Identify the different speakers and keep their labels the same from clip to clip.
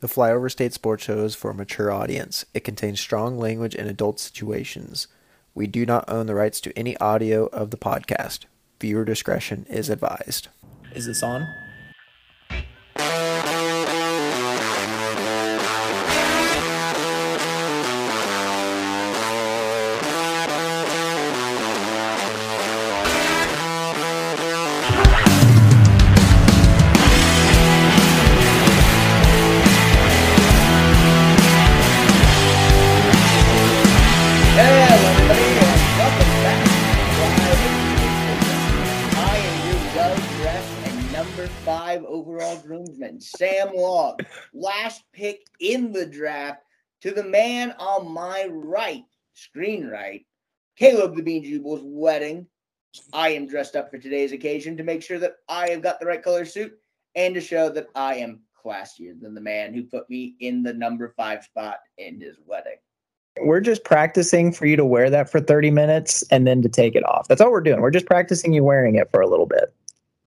Speaker 1: The Flyover State Sports Show is for a mature audience. It contains strong language and adult situations. We do not own the rights to any audio of the podcast. Viewer discretion is advised. Is this on?
Speaker 2: In the draft to the man on my right, screen right, Caleb the Bean Jubel's wedding. I am dressed up for today's occasion to make sure that I have got the right color suit and to show that I am classier than the man who put me in the number five spot in his wedding.
Speaker 3: We're just practicing for you to wear that for 30 minutes and then to take it off. That's all we're doing. We're just practicing you wearing it for a little bit.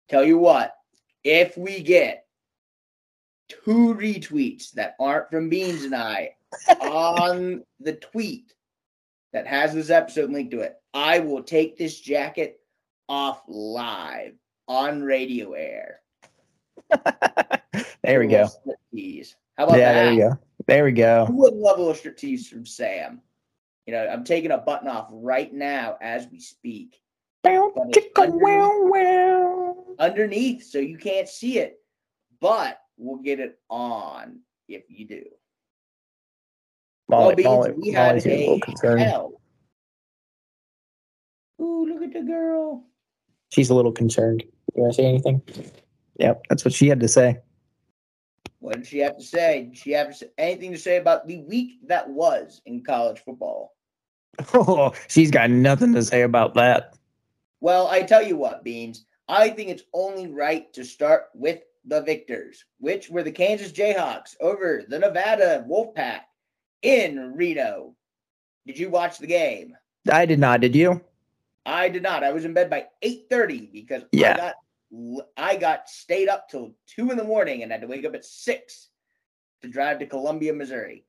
Speaker 2: Tell you what, if we get two retweets that aren't from Beans and I on the tweet that has this episode linked to it, I will take this jacket off live on radio air.
Speaker 3: there we go.
Speaker 2: Striptease. How about
Speaker 3: Yeah,
Speaker 2: that?
Speaker 3: there we go. There we go.
Speaker 2: Who
Speaker 3: go.
Speaker 2: wouldn't love a little striptease from Sam? You know, I'm taking a button off right now as we speak. It's
Speaker 3: wow, wow.
Speaker 2: underneath so you can't see it, but we'll get it on if you do.
Speaker 3: Molly,
Speaker 2: Beans,
Speaker 3: Molly,
Speaker 2: we had
Speaker 3: a little
Speaker 2: a
Speaker 3: concerned.
Speaker 2: hell. Ooh, look at the girl.
Speaker 3: She's a little concerned. You want to say anything? Yep, that's what she had to say.
Speaker 2: What did she have to say? Did she have anything to say about the week that was in college football?
Speaker 3: Oh, she's got nothing to say about that.
Speaker 2: Well, I tell you what, Beans, I think it's only right to start with the victors, which were the Kansas Jayhawks over the Nevada Wolfpack in Reno. Did you watch the game?
Speaker 3: I did not. Did you?
Speaker 2: I did not. I was in bed by 8:30 because
Speaker 3: Yeah.
Speaker 2: I got I got stayed up till two in the morning and had to wake up at six to drive to Columbia, Missouri.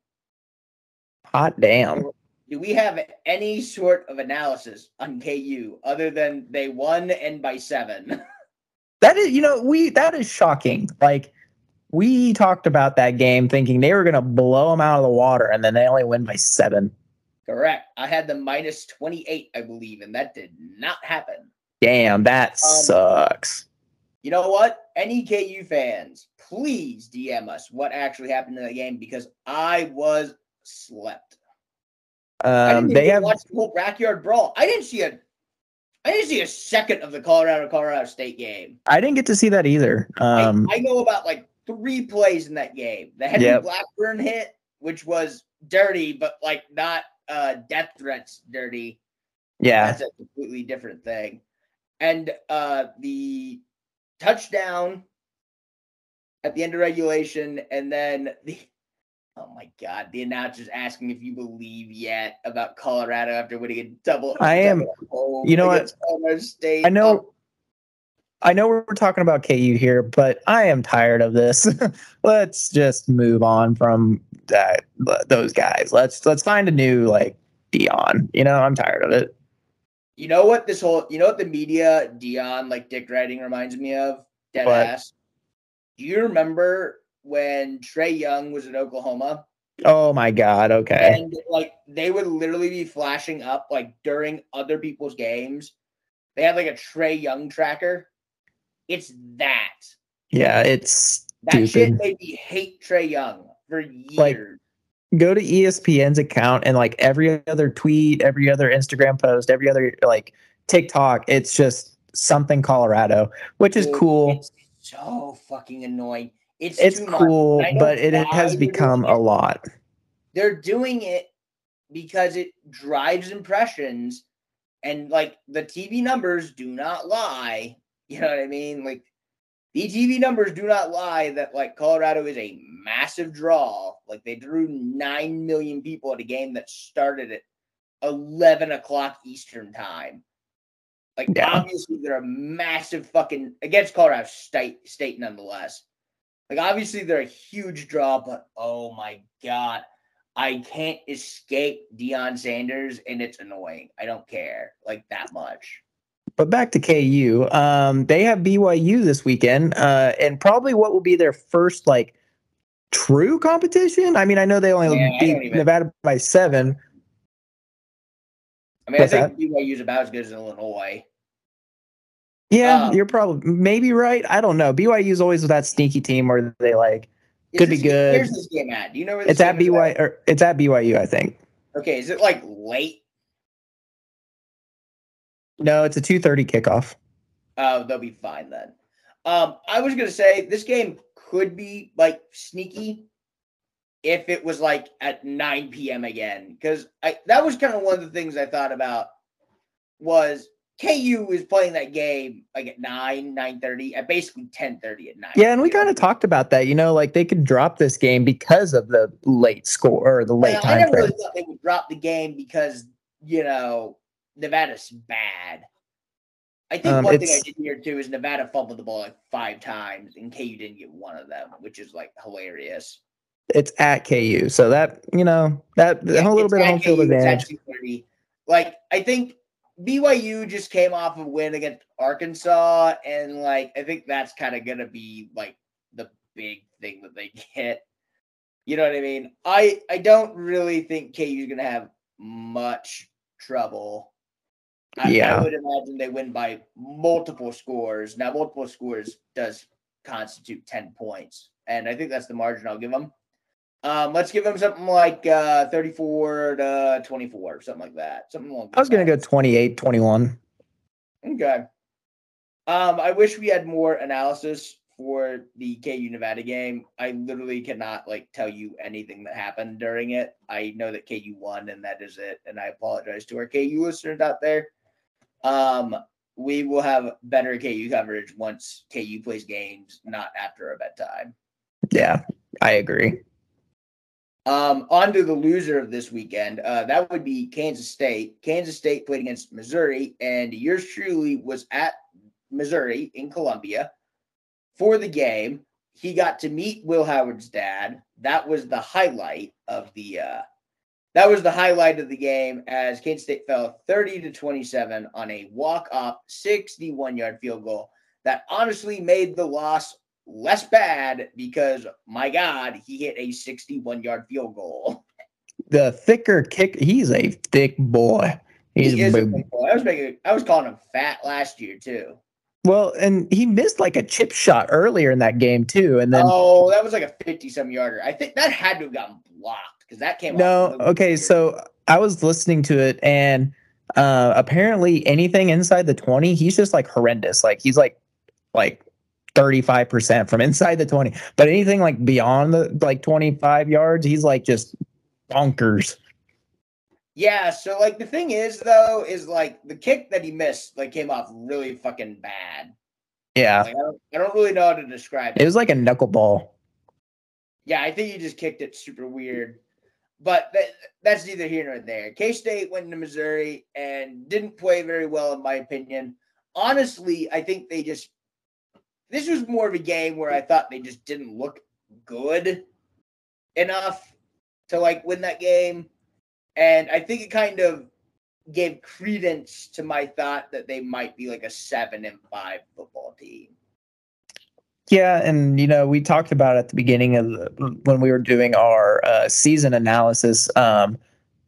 Speaker 3: Hot damn.
Speaker 2: Do we have any sort of analysis on KU other than they won and by seven?
Speaker 3: That is, you know, we that is shocking. Like we talked about that game thinking they were going to blow them out of the water, and then they only win by seven.
Speaker 2: Correct. I had the minus 28, I believe, and that did not happen.
Speaker 3: Damn, that
Speaker 2: Um,
Speaker 3: sucks.
Speaker 2: You know what? Any KU fans, please DM us what actually happened in the game because I was slept. I
Speaker 3: Um,
Speaker 2: didn't
Speaker 3: they have
Speaker 2: watch the whole backyard brawl. I didn't see a I didn't see a second of the Colorado Colorado State game.
Speaker 3: I didn't get to see that either. Um,
Speaker 2: I, I know about like three plays in that game. The Henry
Speaker 3: Yep.
Speaker 2: Blackburn hit, which was dirty, but like not uh death threats dirty.
Speaker 3: yeah,
Speaker 2: That's a completely different thing. And uh the touchdown at the end of regulation, and then the oh my god, the announcers asking if you believe yet about Colorado after winning a double.
Speaker 3: I am-
Speaker 2: double
Speaker 3: you know what?
Speaker 2: Colorado State.
Speaker 3: I know.
Speaker 2: Oh,
Speaker 3: I know we're talking about KU here, but I am tired of this. let's just move on from that those guys. Let's let's find a new like Deion. You know, I'm tired of it.
Speaker 2: you know what this whole you know what the media Deion like dick writing reminds me of? Dead
Speaker 3: What?
Speaker 2: ass. Do you remember when Trae Young was at Oklahoma?
Speaker 3: Oh my god. Okay.
Speaker 2: And like they would literally be flashing up like during other people's games. They had like a Trae Young tracker. It's that.
Speaker 3: Yeah, it's
Speaker 2: That shit
Speaker 3: stupid.
Speaker 2: made me hate Trae Young for years.
Speaker 3: Like, Go to ESPN's account and like every other tweet, every other Instagram post, every other like TikTok, it's just something Colorado, which is cool.
Speaker 2: It's so fucking annoying. It's
Speaker 3: It's cool, but it has become a lot.
Speaker 2: they're doing it because it drives impressions and like the TV numbers do not lie. You know what I mean? Like the TV numbers do not lie that like Colorado is a massive draw. Like they drew 9 million people at a game that started at 11 o'clock Eastern time. Like
Speaker 3: Yeah.
Speaker 2: obviously they're a massive fucking against Colorado State State nonetheless. Like obviously they're a huge draw, but oh my god, I can't escape Deion Sanders, and it's annoying. I don't care like that much.
Speaker 3: But back to KU, um, they have BYU this weekend, uh, and probably what will be their first like true competition. I mean, I know they only
Speaker 2: Yeah,
Speaker 3: beat
Speaker 2: even-
Speaker 3: Nevada by seven.
Speaker 2: I mean,
Speaker 3: What's
Speaker 2: I think BYU is about as good as Illinois.
Speaker 3: Yeah,
Speaker 2: Um,
Speaker 3: you're probably maybe right. I don't know. BYU's always with that sneaky team where they like Could be good.
Speaker 2: Where's this game at? Do you know where this
Speaker 3: it's at BYU or it's at BYU, I think.
Speaker 2: Okay, is it like late?
Speaker 3: No, it's a two thirty kickoff.
Speaker 2: Oh, they'll be fine then. Um, I was gonna say this game could be like sneaky if it was like at 9 p.m. again. Because I that was kind of one of the things I thought about was KU is playing that game like at 9, 9 at basically 10 at night.
Speaker 3: Yeah, and we kind of talked about that. You know, like they could drop this game because of the late score or the late
Speaker 2: Well, I
Speaker 3: time
Speaker 2: never
Speaker 3: frame.
Speaker 2: really thought they would drop the game because you know Nevada's bad. I think
Speaker 3: Um,
Speaker 2: one thing I did hear too is Nevada fumbled the ball like five times, and KU didn't get one of them, which is like hilarious.
Speaker 3: It's at KU, so that you know that
Speaker 2: Yeah,
Speaker 3: a little bit of home field advantage.
Speaker 2: Like I think BYU just came off a win against Arkansas, and like I think that's kind of gonna be like the big thing that they get. You know what I mean? I I don't really think KU is gonna have much trouble. I,
Speaker 3: Yeah.
Speaker 2: I would imagine they win by multiple scores. Now, multiple scores does constitute ten points, and I think that's the margin I'll give them. Um, let's give them something like uh, 34 to 24, something like that. Something along
Speaker 3: I was going to go
Speaker 2: those
Speaker 3: 28 21.
Speaker 2: Okay. Um, I wish we had more analysis for the KU Nevada game. I literally cannot like tell you anything that happened during it. I know that KU won, and that is it. And I apologize to our KU listeners out there. Um, we will have better KU coverage once KU plays games, not after a bedtime.
Speaker 3: Yeah, I agree.
Speaker 2: Um, on to the loser of this weekend. Uh, that would be Kansas State. Kansas State played against Missouri, and yours truly was at Missouri in Columbia for the game. He got to meet Will Howard's dad. That was the highlight of the uh, that was the highlight of the game as Kansas State fell 30 to 27 on a walk-off 61-yard field goal that honestly made the loss less bad because my God, he hit a 61 yard field goal.
Speaker 3: The thicker kick, he's a thick boy. He's
Speaker 2: He a
Speaker 3: big.
Speaker 2: boy. I was making, I was calling him fat last year too.
Speaker 3: Well, and he missed like a chip shot earlier in that game too. And then
Speaker 2: oh, that was like a 50 some yarder. I think that had to have gotten blocked because that came.
Speaker 3: no, okay, so I was listening to it and uh apparently anything inside the 20, he's just like horrendous. Like he's like like 35% from inside the 20. But anything like beyond the like 25 yards, he's like just bonkers.
Speaker 2: yeah. So like the thing is though, is like the kick that he missed like came off really fucking bad.
Speaker 3: Yeah.
Speaker 2: Like, I, don't, I don't really know how to describe
Speaker 3: It It was like a knuckleball.
Speaker 2: Yeah, I think he just kicked it super weird. But that, that's neither here nor there. K State went to Missouri and didn't play very well, in my opinion. Honestly, I think they just. This was more of a game where I thought they just didn't look good enough to like win that game. And I think it kind of gave credence to my thought that they might be like a seven and five football team.
Speaker 3: Yeah, and you know, we talked about at the beginning of the, when we were doing our uh, season analysis. Um,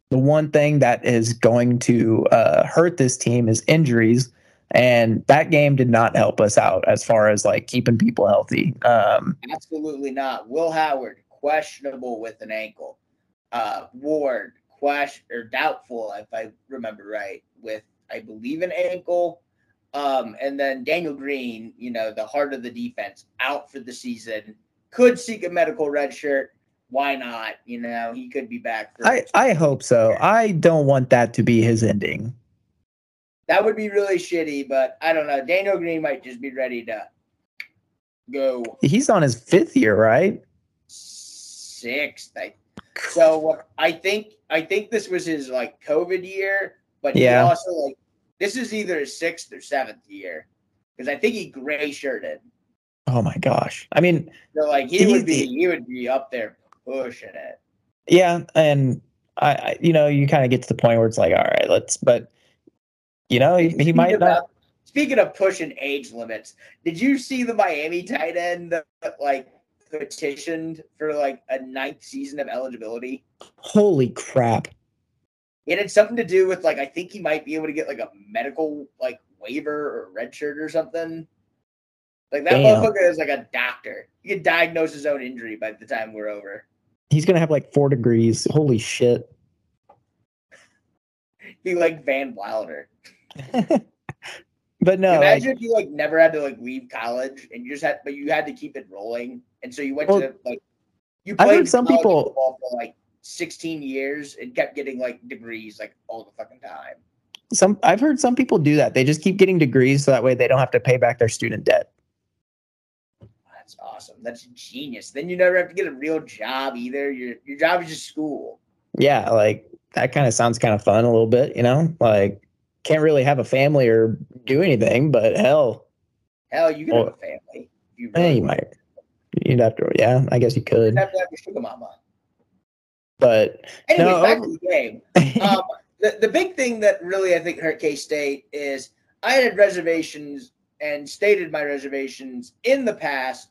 Speaker 3: the one thing that is going to uh, hurt this team is injuries, and that game did not help us out as far as like keeping people healthy. Um,
Speaker 2: Absolutely not. Will Howard questionable with an ankle. Uh, Ward question or doubtful, if I remember right, with I believe an ankle. Um, and then Daniel Green, you know, the heart of the defense, out for the season. Could seek a medical red shirt. Why not? You know, he could be back for.
Speaker 3: I I hope so. I don't want that to be his ending.
Speaker 2: That would be really shitty, but I don't know. Daniel Green might just be ready to go
Speaker 3: He's on his fifth year, right?
Speaker 2: sixth. I, so I think I think this was his like COVID year, but
Speaker 3: Yeah.
Speaker 2: he also like this is either his sixth or seventh year because I think he gray shirted.
Speaker 3: Oh my gosh. I mean,
Speaker 2: So like he
Speaker 3: He-
Speaker 2: would be he would be up there pushing it.
Speaker 3: yeah, and I, I you know, you kind of get to the point where it's like, all right, let's. But you know, he, he might not.
Speaker 2: Speaking of pushing age limits, did you see the Miami tight end that like petitioned for like a ninth season of eligibility?
Speaker 3: Holy crap!
Speaker 2: It had something to do with like I think he might be able to get like a medical like waiver or red shirt or something. Like that
Speaker 3: Damn.
Speaker 2: motherfucker is like a doctor. He could diagnose his own injury by the time we're over.
Speaker 3: He's gonna have like four degrees. Holy shit!
Speaker 2: Be like Van Wilder.
Speaker 3: but no, like,
Speaker 2: Imagine if you like never had to like leave college and you just had, but you had to keep it rolling, and so you went
Speaker 3: Well,
Speaker 2: to like you played
Speaker 3: some people-
Speaker 2: for like 16 years and kept getting like degrees like all the fucking time.
Speaker 3: some I've heard some people do that. They just keep getting degrees so that way they don't have to pay back their student debt.
Speaker 2: That's awesome. That's genius. Then you never have to get a real job either. Your your job is just school.
Speaker 3: Yeah, like that kind of sounds kind of fun a little bit, you know? Like can't really have a family or do anything, but hell,
Speaker 2: Hell, you can
Speaker 3: Well,
Speaker 2: have a family. You
Speaker 3: eh, you might. You'd have to, yeah, I guess you could.
Speaker 2: You have to have a sugar mama.
Speaker 3: But
Speaker 2: Anyway,
Speaker 3: No,
Speaker 2: back to the game. um, the, the big thing that really I think hurt K State is I had reservations and stated my reservations in the past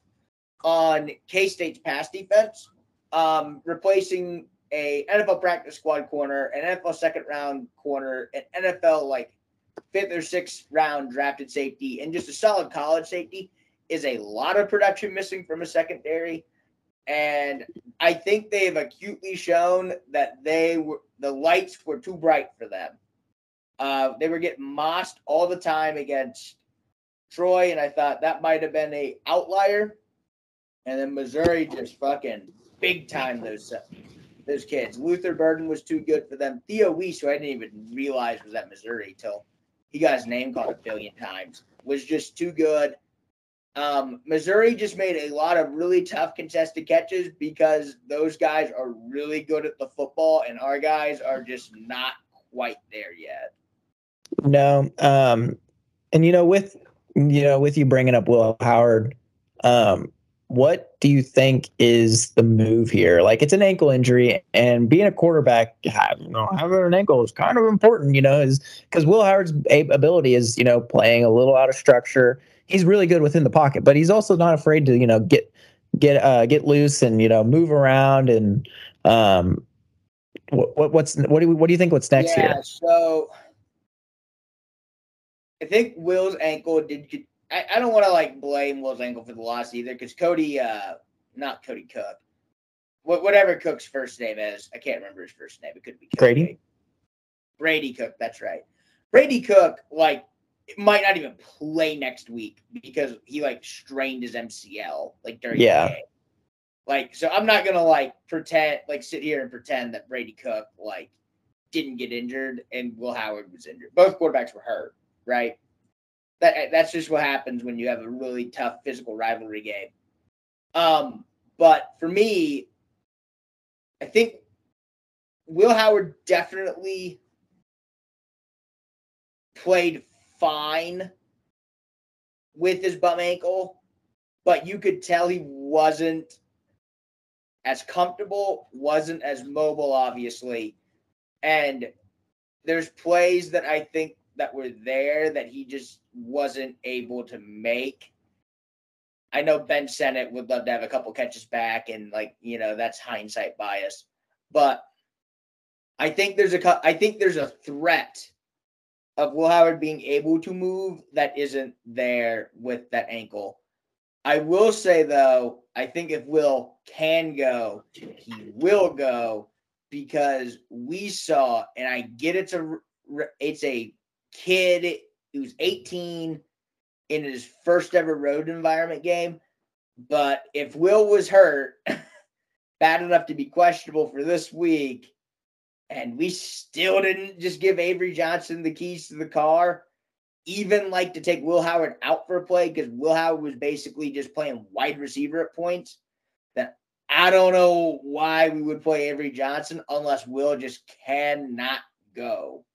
Speaker 2: on K State's pass defense, um, replacing a NFL practice squad corner, an NFL second round corner, an NFL like fifth or sixth round drafted safety, and just a solid college safety is a lot of production missing from a secondary. And I think they've acutely shown that they were the lights were too bright for them. Uh, they were getting mossed all the time against Troy, and I thought that might have been a outlier. And then Missouri just fucking big time those those kids. Luther Burden was too good for them. Theo Wease, who I didn't even realize was at Missouri till he got his name called a billion times, was just too good. Um, Missouri just made a lot of really tough contested catches because those guys are really good at the football, and our guys are just not quite there yet.
Speaker 3: no, um, and you know, with you know, with you bringing up Will Howard, um, what do you think is the move here? Like, it's an ankle injury, and being a quarterback, have, you know, having an ankle is kind of important. You know, is because Will Howard's ability is you know playing a little out of structure. He's really good within the pocket, but he's also not afraid to you know get get uh, get loose and you know move around and um, what, what what's what do you, what do you think? What's next
Speaker 2: yeah,
Speaker 3: here?
Speaker 2: so I think Will's ankle did. I, I don't want to like blame Will's ankle for the loss either, because Cody, uh, not Cody Cook, what whatever Cook's first name is, I can't remember his first name. It could be Cody.
Speaker 3: Brady?
Speaker 2: Brady Cook. That's right. Brady Cook, like, might not even play next week because he like strained his MCL like during
Speaker 3: Yeah.
Speaker 2: the game. Like, so I'm not gonna like pretend like sit here and pretend that Brady Cook like didn't get injured and Will Howard was injured. Both quarterbacks were hurt, right? That that's just what happens when you have a really tough physical rivalry game. Um, but for me, I think Will Howard definitely played fine with his bum ankle, but you could tell he wasn't as comfortable, wasn't as mobile, obviously. And there's plays that I think that were there that he just wasn't able to make. I know Ben Sinnott would love to have a couple catches back, and like you know that's hindsight bias, but I think there's a I think there's a threat of Will Howard being able to move that isn't there with that ankle. I will say though, I think if Will can go, he will go because we saw, and I get it's a it's a kid who's 18 in his first ever road environment game, but if Will was hurt, bad enough to be questionable for this week, and we still didn't just give Avery Johnson the keys to the car, even like to take Will Howard out for a play because Will Howard was basically just playing wide receiver at points. That I don't know why we would play Avery Johnson unless Will just cannot go.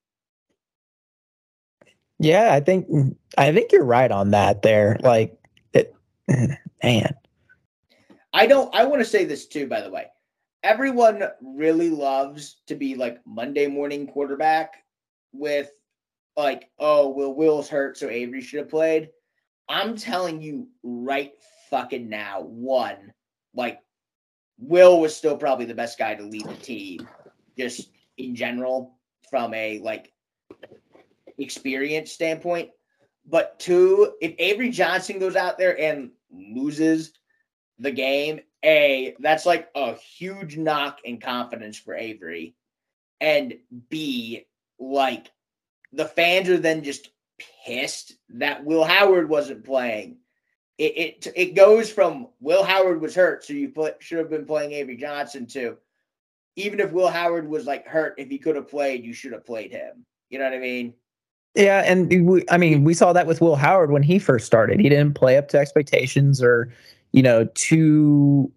Speaker 3: Yeah, I think mm, I think you're right on that there. Like it mm, man.
Speaker 2: I don't. I want to say this too. By the way, everyone really loves to be like Monday morning quarterback with like, oh, well, Will's hurt, so Avery should have played. I'm telling you right fucking now, one, like Will was still probably the best guy to lead the team, just in general, from a like experience standpoint. But two, if Avery Johnson goes out there and loses the game, A, that's like a huge knock in confidence for Avery. And B, like the fans are then just pissed that Will Howard wasn't playing. It it, it goes from Will Howard was hurt, so you put should have been playing Avery Johnson to even if Will Howard was like hurt, if he could have played, you should have played him. You know what I mean?
Speaker 3: Yeah, and we, I mean, we saw that with Will Howard when he first started. He didn't play up to expectations, or you know, to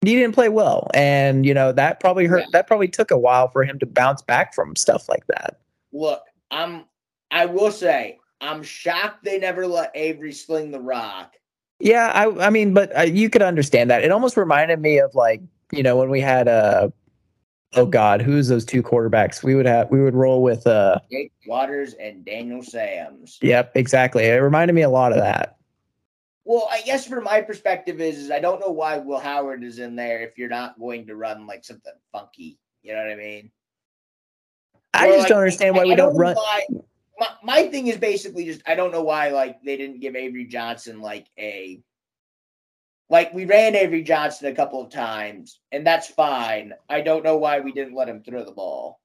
Speaker 3: he didn't play well, and you know that probably hurt. Yeah. That probably took a while for him to bounce back from stuff like that.
Speaker 2: Look, I'm. I will say, I'm shocked they never let Avery sling the rock.
Speaker 3: Yeah, I. I mean, but uh, you could understand that. It almost reminded me of like you know when we had a uh, oh god, who's those two quarterbacks? We would have we would roll with uh
Speaker 2: Jake Waters and Daniel Sams.
Speaker 3: Yep, exactly. It reminded me a lot of that.
Speaker 2: Well, I guess from my perspective is, is I don't know why Will Howard is in there if you're not going to run like something funky. You know what I mean?
Speaker 3: I or just like, don't understand why I, we don't, don't run. Why,
Speaker 2: my, my thing is basically just I don't know why like they didn't give Avery Johnson like a like we ran Avery Johnson a couple of times, and that's fine. I don't know why we didn't let him throw the ball.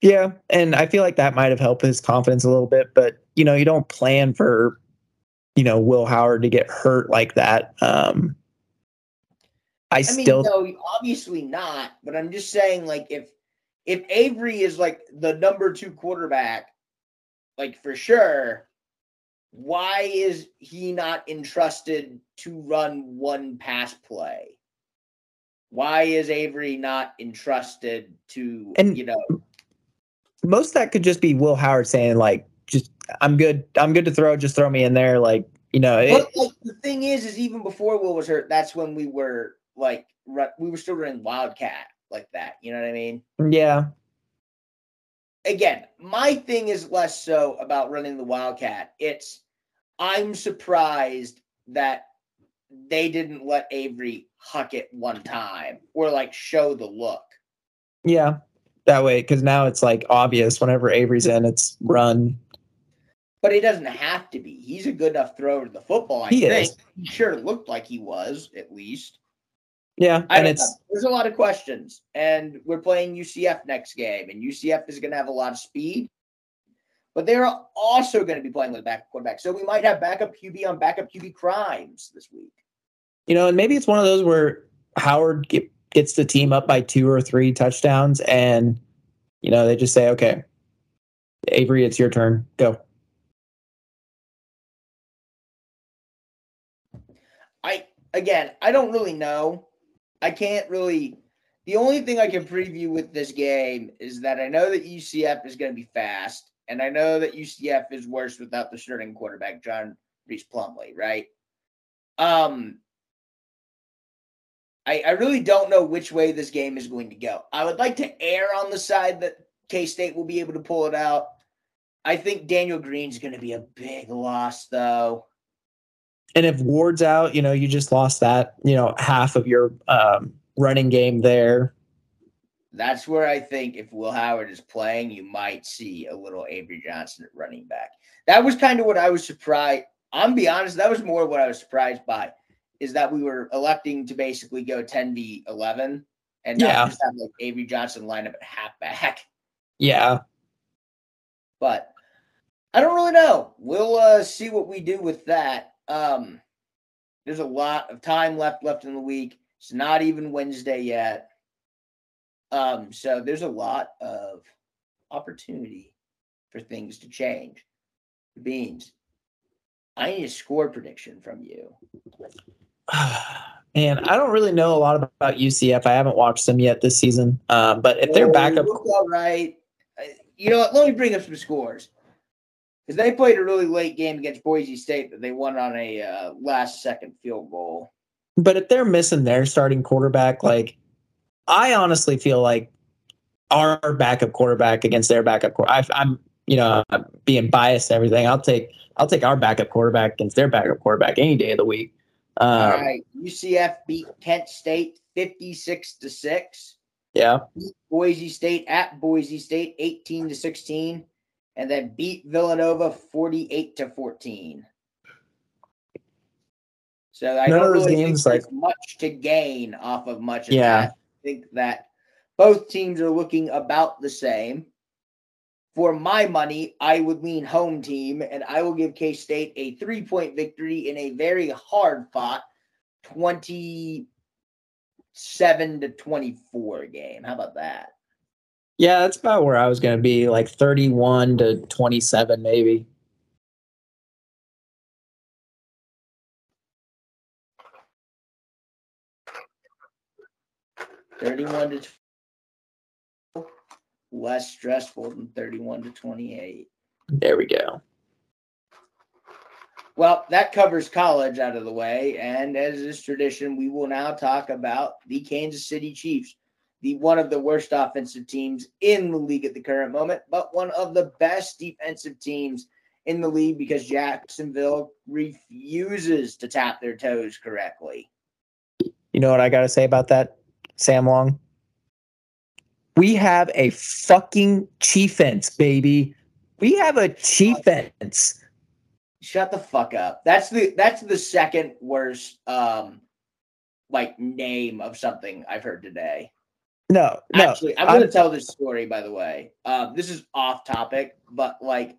Speaker 3: Yeah, and I feel like that might have helped his confidence a little bit, but you know, you don't plan for you know Will Howard to get hurt like that. Um I, I still
Speaker 2: mean, no, obviously not, but I'm just saying like if if Avery is like the number 2 quarterback like for sure, why is he not entrusted to run one pass play? Why is Avery not entrusted to, and you know?
Speaker 3: Most of that could just be Will Howard saying, like, just I'm good. I'm good to throw. Just throw me in there. Like, you know. It,
Speaker 2: but, like, the thing is, is even before Will was hurt, that's when we were like, we were still running Wildcat like that. You know what I mean?
Speaker 3: Yeah
Speaker 2: again, my thing is less so about running the Wildcat. It's I'm surprised that they didn't let Avery huck it one time or like show the look.
Speaker 3: Yeah, that way because now it's like obvious whenever Avery's in, it's run.
Speaker 2: But he doesn't have to be. He's a good enough thrower to the football. I he think is. he sure looked like he was at least.
Speaker 3: Yeah,
Speaker 2: and it's know. there's a lot of questions, and we're playing UCF next game, and UCF is going to have a lot of speed, but they're also going to be playing with backup quarterback, so we might have backup QB on backup QB crimes this week.
Speaker 3: You know, and maybe it's one of those where Howard get, gets the team up by two or three touchdowns, and you know they just say, "Okay, Avery, it's your turn, go."
Speaker 2: I again, I don't really know I can't really. The only thing I can preview with this game is that I know that UCF is going to be fast, and I know that UCF is worse without the starting quarterback, John Rhys Plumlee, right? Um, I, I really don't know which way this game is going to go. I would like to err on the side that K State will be able to pull it out. I think Daniel Green's going to be a big loss, though.
Speaker 3: And if Ward's out, you know, you just lost that, you know, half of your um, running game there.
Speaker 2: That's where I think if Will Howard is playing, you might see a little Avery Johnson at running back. That was kind of what I was surprised. I'm be honest, that was more what I was surprised by, is that we were electing to basically go 10 v 11 and not yeah. just have like Avery Johnson line up at halfback.
Speaker 3: Yeah.
Speaker 2: But I don't really know. We'll uh, see what we do with that. Um, there's a lot of time left left in the week. It's not even Wednesday yet. Um, so there's a lot of opportunity for things to change. Beans, I need a score prediction from you.
Speaker 3: Man, I don't really know a lot about UCF. I haven't watched them yet this season. Um, but if they're oh, back up,
Speaker 2: all right. You know what? Let me bring up some scores. because they played a really late game against Boise State that they won on a uh, last second field goal.
Speaker 3: But if they're missing their starting quarterback, like I honestly feel like our backup quarterback against their backup quarterback, I'm you know I'm being biased and everything. I'll take I'll take our backup quarterback against their backup quarterback any day of the week. Um,
Speaker 2: All right, UCF beat Kent State fifty-six to six.
Speaker 3: Yeah.
Speaker 2: Beat Boise State at Boise State eighteen to sixteen, and then beat Villanova forty-eight to fourteen. So I
Speaker 3: None
Speaker 2: don't really
Speaker 3: games,
Speaker 2: think there's much to gain off of much of
Speaker 3: Yeah.
Speaker 2: that. I think that both teams are looking about the same. For my money, I would lean home team, and I will give K State a three point victory in a very hard fought 27 to 24 game. How about that?
Speaker 3: Yeah, that's about where I was going to be, like 31 to 27, maybe.
Speaker 2: Thirty-one to tw- less stressful than thirty-one to twenty-eight.
Speaker 3: There we go.
Speaker 2: Well, that covers college out of the way, and as is tradition, we will now talk about the Kansas City Chiefs, the one of the worst offensive teams in the league at the current moment, but one of the best defensive teams in the league because Jacksonville refuses to tap their toes correctly.
Speaker 3: You know what I got to say about that, Sam Long? We have a fucking chiefence, baby. We have a chiefence.
Speaker 2: Shut the fuck up. That's the that's the second worst um like name of something I've heard today.
Speaker 3: No, no.
Speaker 2: Actually, I'm going to tell this story, by the way. Um, this is off topic, but like,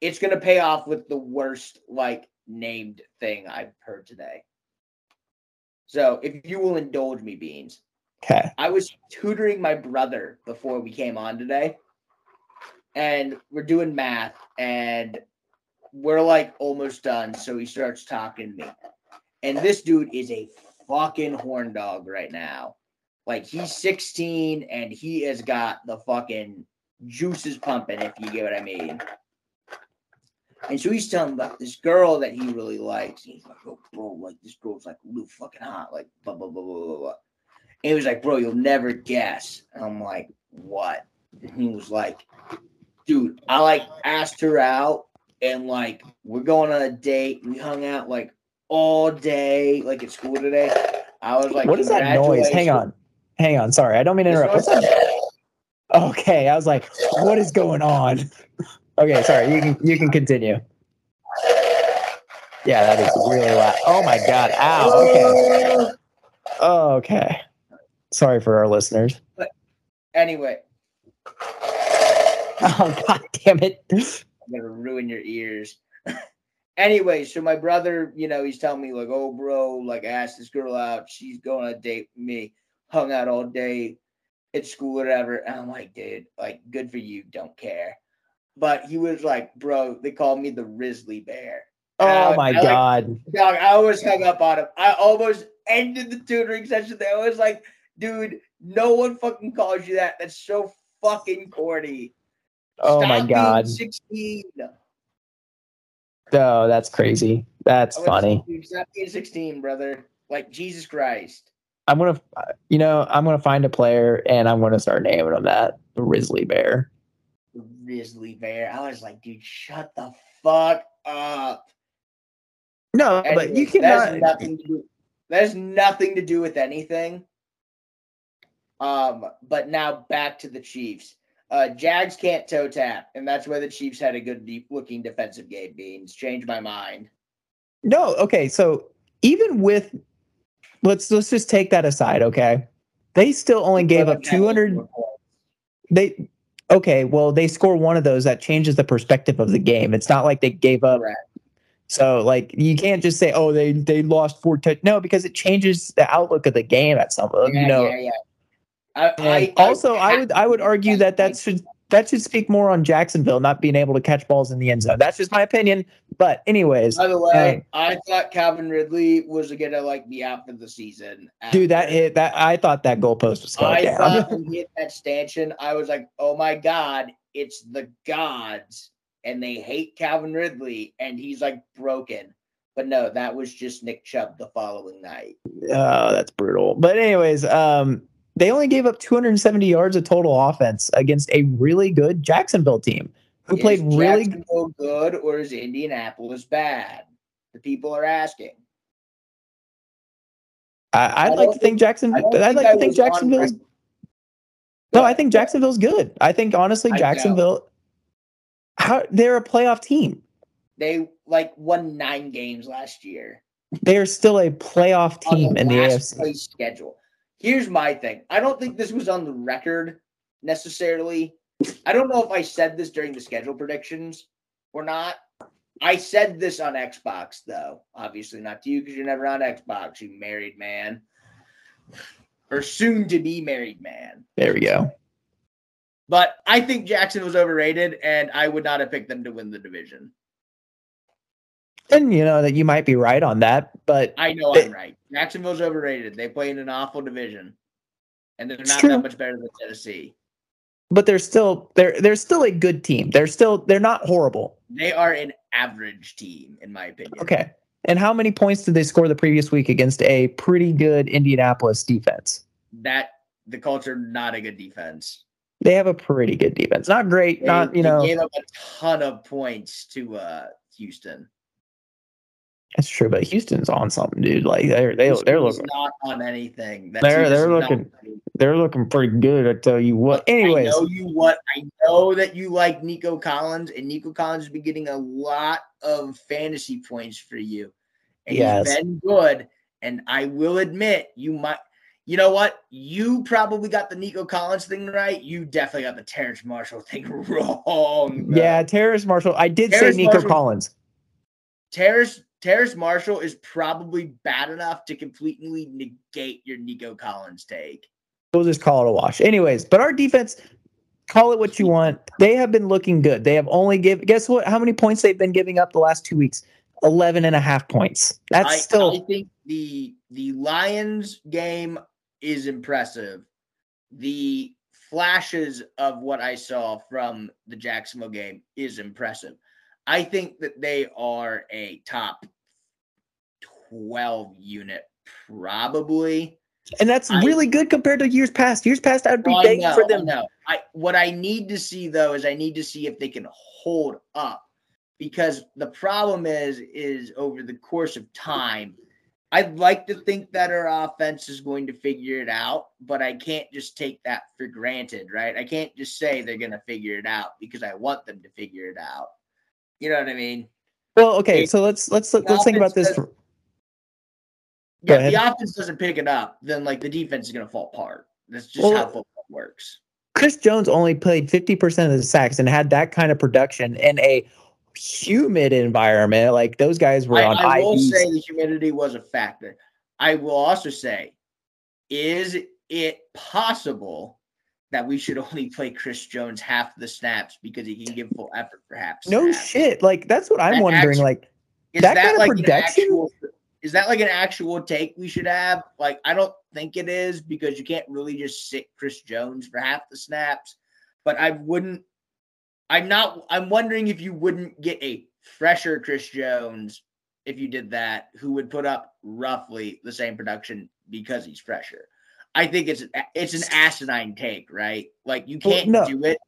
Speaker 2: it's going to pay off with the worst like named thing I've heard today. So, if you will indulge me, Beans,
Speaker 3: Okay.
Speaker 2: I was tutoring my brother before we came on today, and we're doing math, and we're like almost done. So he starts talking to me, and this dude is a fucking horn dog right now. Like he's 16 and he has got the fucking juices pumping, if you get what I mean. And so he's telling about this girl that he really likes. And he's like, oh, bro, like this girl's like real fucking hot, like blah, blah, blah, blah, blah, blah. And he was like, bro, you'll never guess. And I'm like, what? And he was like, dude, I like asked her out and like we're going on a date. We hung out like all day, like at school today. I was like,
Speaker 3: what is that noise? Hang on. Hang on. Sorry. I don't mean to interrupt. What's that? Okay. I was like, what is going on? Okay. Sorry. You can, you can continue. Yeah, that is really loud. Oh my God. Ow. Okay. Okay. Sorry for our listeners.
Speaker 2: But Anyway,
Speaker 3: Oh, God damn it.
Speaker 2: I'm gonna ruin your ears. anyway, so my brother, you know, he's telling me like, "Oh, bro, like I asked this girl out. She's going a date me. Hung out all day at school, whatever." And I'm like, "Dude, like, good for you. Don't care." But he was like, "Bro, they called me the Risley Bear." And I-
Speaker 3: Oh my
Speaker 2: I, like,
Speaker 3: God.
Speaker 2: Dog, I almost hung up on him. I almost ended the tutoring session there. I was like, dude, no one fucking calls you that. That's so fucking corny.
Speaker 3: Oh my
Speaker 2: Stop being
Speaker 3: God.
Speaker 2: 16.
Speaker 3: Oh, that's crazy. That's funny.
Speaker 2: Stop being 16, brother. Like, Jesus Christ.
Speaker 3: I'm gonna, you know, I'm gonna find a player and I'm gonna start naming him that the Risley Bear.
Speaker 2: The Risley Bear. I was like, dude, shut the fuck up.
Speaker 3: No, but
Speaker 2: Anyway,
Speaker 3: you
Speaker 2: that
Speaker 3: cannot.
Speaker 2: has nothing to do. That has nothing to do with anything. Um, but now back to the Chiefs. Uh, Jags can't toe tap, and that's why the Chiefs had a good deep looking defensive game. Beans change my mind.
Speaker 3: No, okay. So even with, let's let's just take that aside. Okay, they still only gave up 200. They okay. Well, they score one of those that changes the perspective of the game. It's not like they gave up. So like you can't just say, oh, they they lost four. T-. No, because it changes the outlook of the game at some.
Speaker 2: Yeah,
Speaker 3: you know.
Speaker 2: yeah, yeah. I, I,
Speaker 3: also, I would I would argue that that should that should speak more on Jacksonville not being able to catch balls in the end zone. That's just my opinion. But anyways,
Speaker 2: By the way, I thought Calvin Ridley was gonna like be out for the season.
Speaker 3: dude, that hit that I thought that goalpost was going
Speaker 2: I
Speaker 3: down.
Speaker 2: thought when he hit that stanchion, I was like, "Oh my god, it's the gods!" and they hate Calvin Ridley, and he's like broken. But no, that was just Nick Chubb the following night.
Speaker 3: Oh, that's brutal. But anyways, um, they only gave up 270 yards of total offense against a really good Jacksonville team who
Speaker 2: Is
Speaker 3: played really.
Speaker 2: Good or is Indianapolis bad? The people are asking.
Speaker 3: I,
Speaker 2: don't
Speaker 3: like to think Jackson. I'd like to think Jacksonville's. No, I think Jacksonville's good. I think honestly. Jacksonville. How they're a playoff team.
Speaker 2: They like won nine games last year.
Speaker 3: They are still a playoff team in the AFC.
Speaker 2: schedule. Here's my thing. I don't think this was on the record necessarily. I don't know if I said this during the schedule predictions or not. I said this on Xbox though. Obviously not to you because you're never on Xbox, you married man. Or soon to be married man.
Speaker 3: There we go.
Speaker 2: But I think Jackson was overrated and I would not have picked them to win the division.
Speaker 3: And you know that you might be right on that, but
Speaker 2: I know
Speaker 3: They-
Speaker 2: I'm right. Jacksonville's overrated. They play in an awful division. And they're not
Speaker 3: true.
Speaker 2: that much better than Tennessee.
Speaker 3: but they're still they're they're still a good team. They're still they're not horrible.
Speaker 2: They are an average team, in my opinion.
Speaker 3: Okay. And how many points did they score the previous week against a pretty good Indianapolis defense?
Speaker 2: That the culture not a good defense.
Speaker 3: They have a pretty good defense. Not great,
Speaker 2: They,
Speaker 3: not you
Speaker 2: they
Speaker 3: know.
Speaker 2: gave up a ton of points to uh Houston.
Speaker 3: That's true, but Houston's on something, dude. Like they're they
Speaker 2: Houston
Speaker 3: they're looking
Speaker 2: not on anything.
Speaker 3: They're- they're looking- they're looking pretty good. I tell you what. Anyways,
Speaker 2: I know you what I know that you like Nico Collins, and Nico Collins has been getting a lot of fantasy points for you. And
Speaker 3: Yes.
Speaker 2: he's been good. And I will admit, you might you know what? You probably got the Nico Collins thing right. You definitely got the Terrence Marshall thing wrong.
Speaker 3: yeah, Terrace Marshall. I did
Speaker 2: Terrace
Speaker 3: say Nico
Speaker 2: Marshall-
Speaker 3: Collins.
Speaker 2: Terrace Terrace Marshall is probably bad enough to completely negate your Nico Collins take.
Speaker 3: We'll just call it a wash. Anyways, but our defense, call it what you want. They have been looking good. They have only give guess what? How many points they've been giving up the last two weeks? 11 and a half points. That's
Speaker 2: I,
Speaker 3: still
Speaker 2: I think the the Lions game is impressive. The flashes of what I saw from the Jacksonville game is impressive. I think that they are a top 12 unit, probably.
Speaker 3: and that's
Speaker 2: I-
Speaker 3: really good compared to years past. Years past, I would be
Speaker 2: Oh,
Speaker 3: begging for them.
Speaker 2: know. I what I need to see though is I need to see if they can hold up because the problem is is over the course of time. I'd like to think that our offense is going to figure it out, but I can't just take that for granted, right? I can't just say they're going to figure it out because I want them to figure it out. You know what I mean?
Speaker 3: Well, okay, so let's let's let's think about this. For,
Speaker 2: Yeah, if the offense doesn't pick it up, then like the defense is going to fall apart. That's just
Speaker 3: Well,
Speaker 2: how football works.
Speaker 3: Chris Jones only played 50% of the sacks and had that kind of production in a humid environment. Like those guys were
Speaker 2: I,
Speaker 3: on
Speaker 2: I will
Speaker 3: IVs.
Speaker 2: say the humidity was a factor. I will also say, is it possible that we should only play Chris Jones half the snaps because he can give full effort for half?
Speaker 3: No
Speaker 2: snaps?
Speaker 3: shit. Like that's what I'm
Speaker 2: That
Speaker 3: wondering.
Speaker 2: actually-
Speaker 3: like
Speaker 2: Is
Speaker 3: that
Speaker 2: that,
Speaker 3: kind of
Speaker 2: like
Speaker 3: production?
Speaker 2: an actual? Is that like an actual take we should have? Like, I don't think it is because you can't really just sit Chris Jones for half the snaps. But I wouldn't. I'm not. I'm wondering if you wouldn't get a fresher Chris Jones if you did that, who would put up roughly the same production because he's fresher. I think it's it's an asinine take, right? Like you can't
Speaker 3: no.
Speaker 2: do it,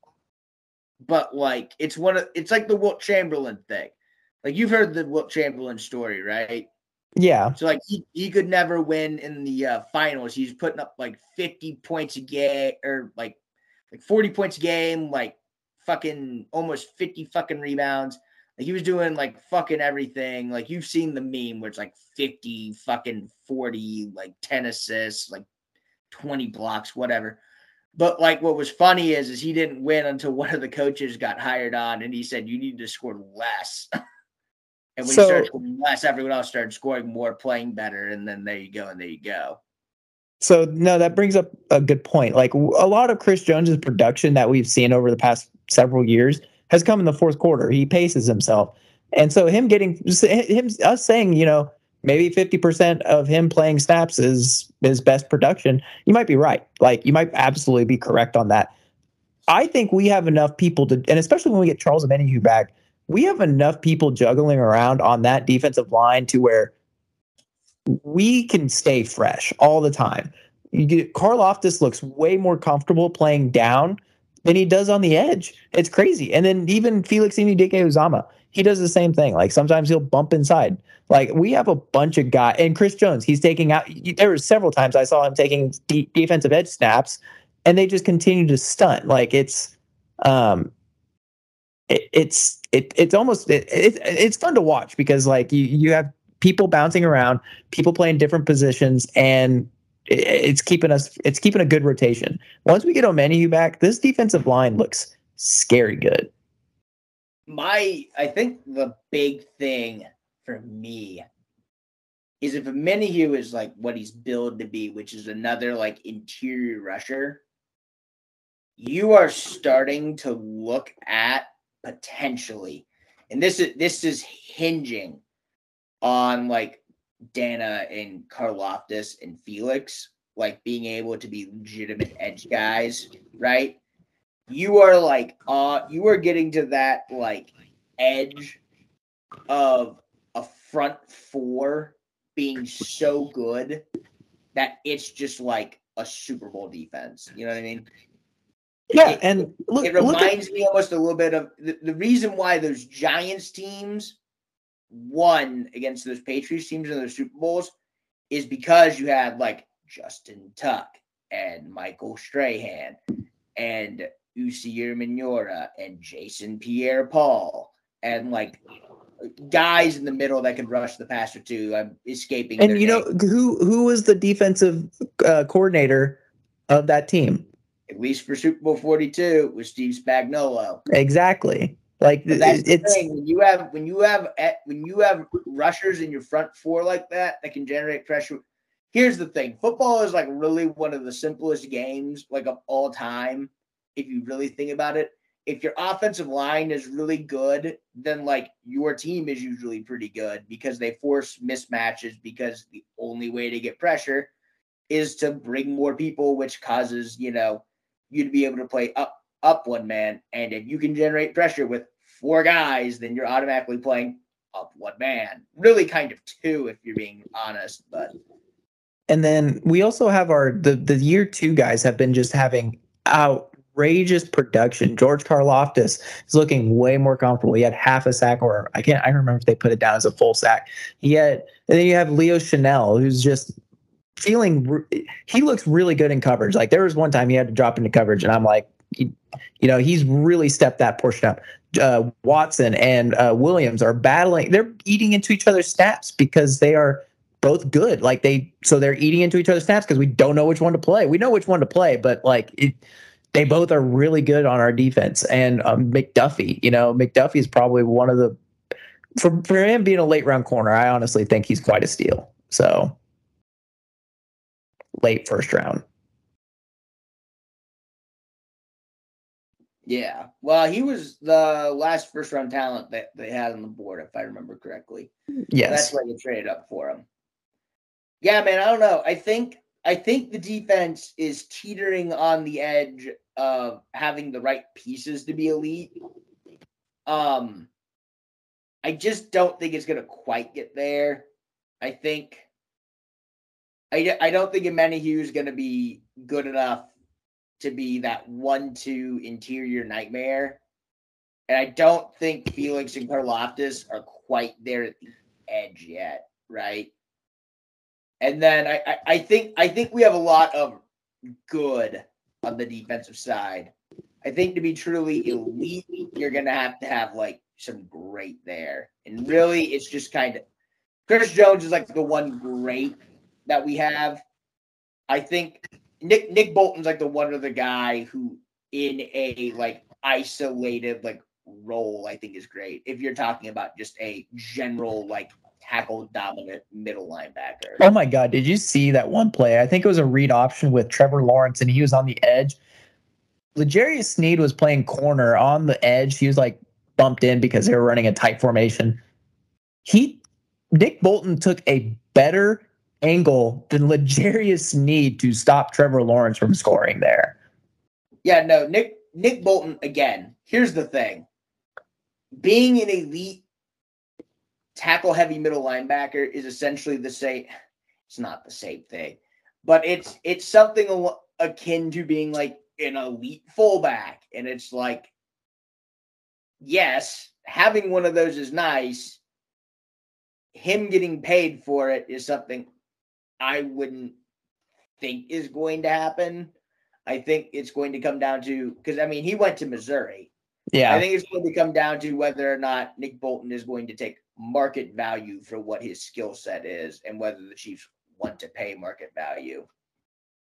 Speaker 2: but like it's one of it's like the Wilt Chamberlain thing. Like you've heard the Wilt Chamberlain story, right?
Speaker 3: yeah.
Speaker 2: So like he, he could never win in the uh, finals. He's putting up like 50 points a game or like like 40 points a game, like fucking almost 50 fucking rebounds. Like he was doing like fucking everything. Like you've seen the meme where it's like 50 fucking 40, like 10 assists, like 20 blocks, whatever. But like what was funny is is he didn't win until one of the coaches got hired on and he said you need to score less. and when
Speaker 3: So-
Speaker 2: you start scoring less, everyone else started scoring more, playing better, and then there you go, and there you go.
Speaker 3: So no, that brings up a good point. Like a lot of Chris Jones's production that we've seen over the past several years has come in the fourth quarter. He paces himself, and so him getting him us saying, you know, maybe fifty percent of him playing snaps is his best production. You might be right. Like you might absolutely be correct on that. I think we have enough people to, and especially when we get Charles Omenihu back, we have enough people juggling around on that defensive line to where we can stay fresh all the time. You get, looks way more comfortable playing down than he does on the edge. It's crazy. And then even Felix Anudike-Uzomah, he does the same thing. Like sometimes he'll bump inside. Like we have a bunch of guys, and Chris Jones, he's taking out. There were several times I saw him taking de- defensive edge snaps, and they just continue to stunt. Like it's, um, it, it's it, it's almost it, it, it's fun to watch because like you you have people bouncing around, people playing different positions, and it, it's keeping us it's keeping a good rotation. Once we get Omenihu back, this defensive line looks scary good.
Speaker 2: My I think the big thing for me is if Omenihu is like what he's billed to be, which is another like interior rusher, you are starting to look at potentially, and this is this is hinging on like Danna and Karlaftis and Felix, like being able to be legitimate edge guys, right? You are like uh you are getting to that like edge of a front four being so good that it's just like a Super Bowl defense. You know what I mean?
Speaker 3: Yeah,
Speaker 2: It-
Speaker 3: and look,
Speaker 2: it
Speaker 3: look at-
Speaker 2: reminds me almost a little bit of the, the reason why those Giants teams won against those Patriots teams in the Super Bowls is because you had like Justin Tuck and Michael Strahan and Osi Umenyiora and Jason Pierre Paul and like guys in the middle that can rush the passer too. I'm escaping.
Speaker 3: and you know who who was the defensive uh, coordinator of that team?
Speaker 2: at least for Super Bowl 42 was Steve Spagnuolo.
Speaker 3: Exactly. Like
Speaker 2: But that's
Speaker 3: it's
Speaker 2: thing when you have when you have eh, when you have rushers in your front four like that that can generate pressure. Here's the thing: football is like really one of the simplest games like of all time. If you really think about it, if your offensive line is really good, then like your team is usually pretty good because they force mismatches because the only way to get pressure is to bring more people, which causes you know you to be able to play up up one man. And if you can generate pressure with four guys, then you're automatically playing up one man. Really, kind of two, if you're being honest. But
Speaker 3: and then we also have our the the year two guys have been just having outrageous production. George Karlaftis is looking way more comfortable. He had half a sack, or I can't I remember if they put it down as a full sack. Had, and then you have Leo Chenal, who's just feeling, he looks really good in coverage. Like there was one time he had to drop into coverage, and I'm like, you, you know, he's really stepped that portion up. Uh, Watson and uh, Williams are battling; they're eating into each other's snaps because they are both good. Like they, so they're eating into each other's snaps because we don't know which one to play. We know which one to play, but like it, they both are really good on our defense. And um, McDuffie, you know, McDuffie is probably one of the for for him being a late round corner. I honestly think he's quite a steal. So late first round.
Speaker 2: yeah, well, he was the last first round talent that they had on the board, if I remember correctly.
Speaker 3: Yes.
Speaker 2: That's why they traded up for him. Yeah, man, I don't know. I think I think the defense is teetering on the edge of having the right pieces to be elite. Um I just don't think it's going to quite get there. I think I, I don't think Hughes is going to be good enough to be that one-two interior nightmare. And I don't think Felix and Karlaftis are quite there at the edge yet, right? And then I, I, I think I think we have a lot of good on the defensive side. I think to be truly elite, you're gonna have to have like some great there. And really it's just kind of Chris Jones is like the one great that we have. I think Nick Nick Bolton's like the one other guy who in a like isolated like role I think is great. If you're talking about just a general like tackle dominant middle linebacker.
Speaker 3: Oh my God. Did you see that one play? I think it was a read option with Trevor Lawrence and he was on the edge. Legarius Sneed was playing corner on the edge. He was like bumped in because they were running a tight formation. He, Nick Bolton took a better angle than Legarius Sneed to stop Trevor Lawrence from scoring there.
Speaker 2: Yeah, no, Nick Nick Bolton again. Here's the thing. being an elite tackle heavy middle linebacker is essentially the same. It's not the same thing, but it's it's something al- akin to being like an elite fullback, and it's like, yes, having one of those is nice. Him getting paid for it is something I wouldn't think is going to happen. I think it's going to come down to because I mean he went to Missouri.
Speaker 3: Yeah.
Speaker 2: I think it's going to come down to whether or not Nick Bolton is going to take market value for what his skill set is and whether the Chiefs want to pay market value.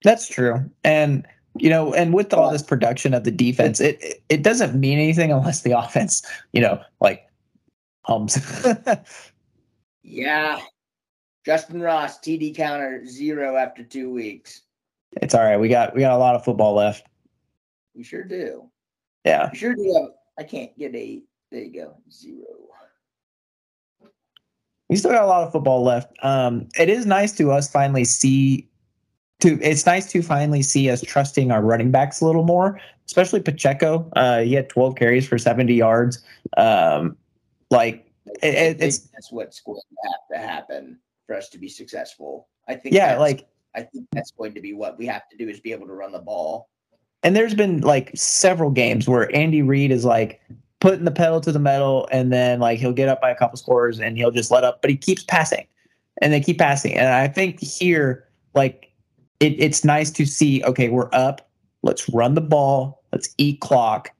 Speaker 3: That's true. And you know, and with all this production of the defense, it it, it doesn't mean anything unless the offense, you know, like hums.
Speaker 2: Yeah. Justin Ross, TD counter zero after two weeks.
Speaker 3: it's all right. We got we got a lot of football left.
Speaker 2: We sure do.
Speaker 3: Yeah.
Speaker 2: We sure do have I can't get a there you go. Zero.
Speaker 3: We still got a lot of football left. Um, it is nice to us finally see to it's nice to finally see us trusting our running backs a little more, especially Pacheco. Uh, he had 12 carries for 70 yards. Um, like it, it, it's
Speaker 2: that's what's going to have to happen for us to be successful. I think
Speaker 3: yeah, like
Speaker 2: I think that's going to be what we have to do is be able to run the ball.
Speaker 3: and there's been like several games where Andy Reid is like putting the pedal to the metal and then like he'll get up by a couple scores and he'll just let up, but he keeps passing and they keep passing. And I think here, like it, it's nice to see, okay, we're up. Let's run the ball. Let's eat clock.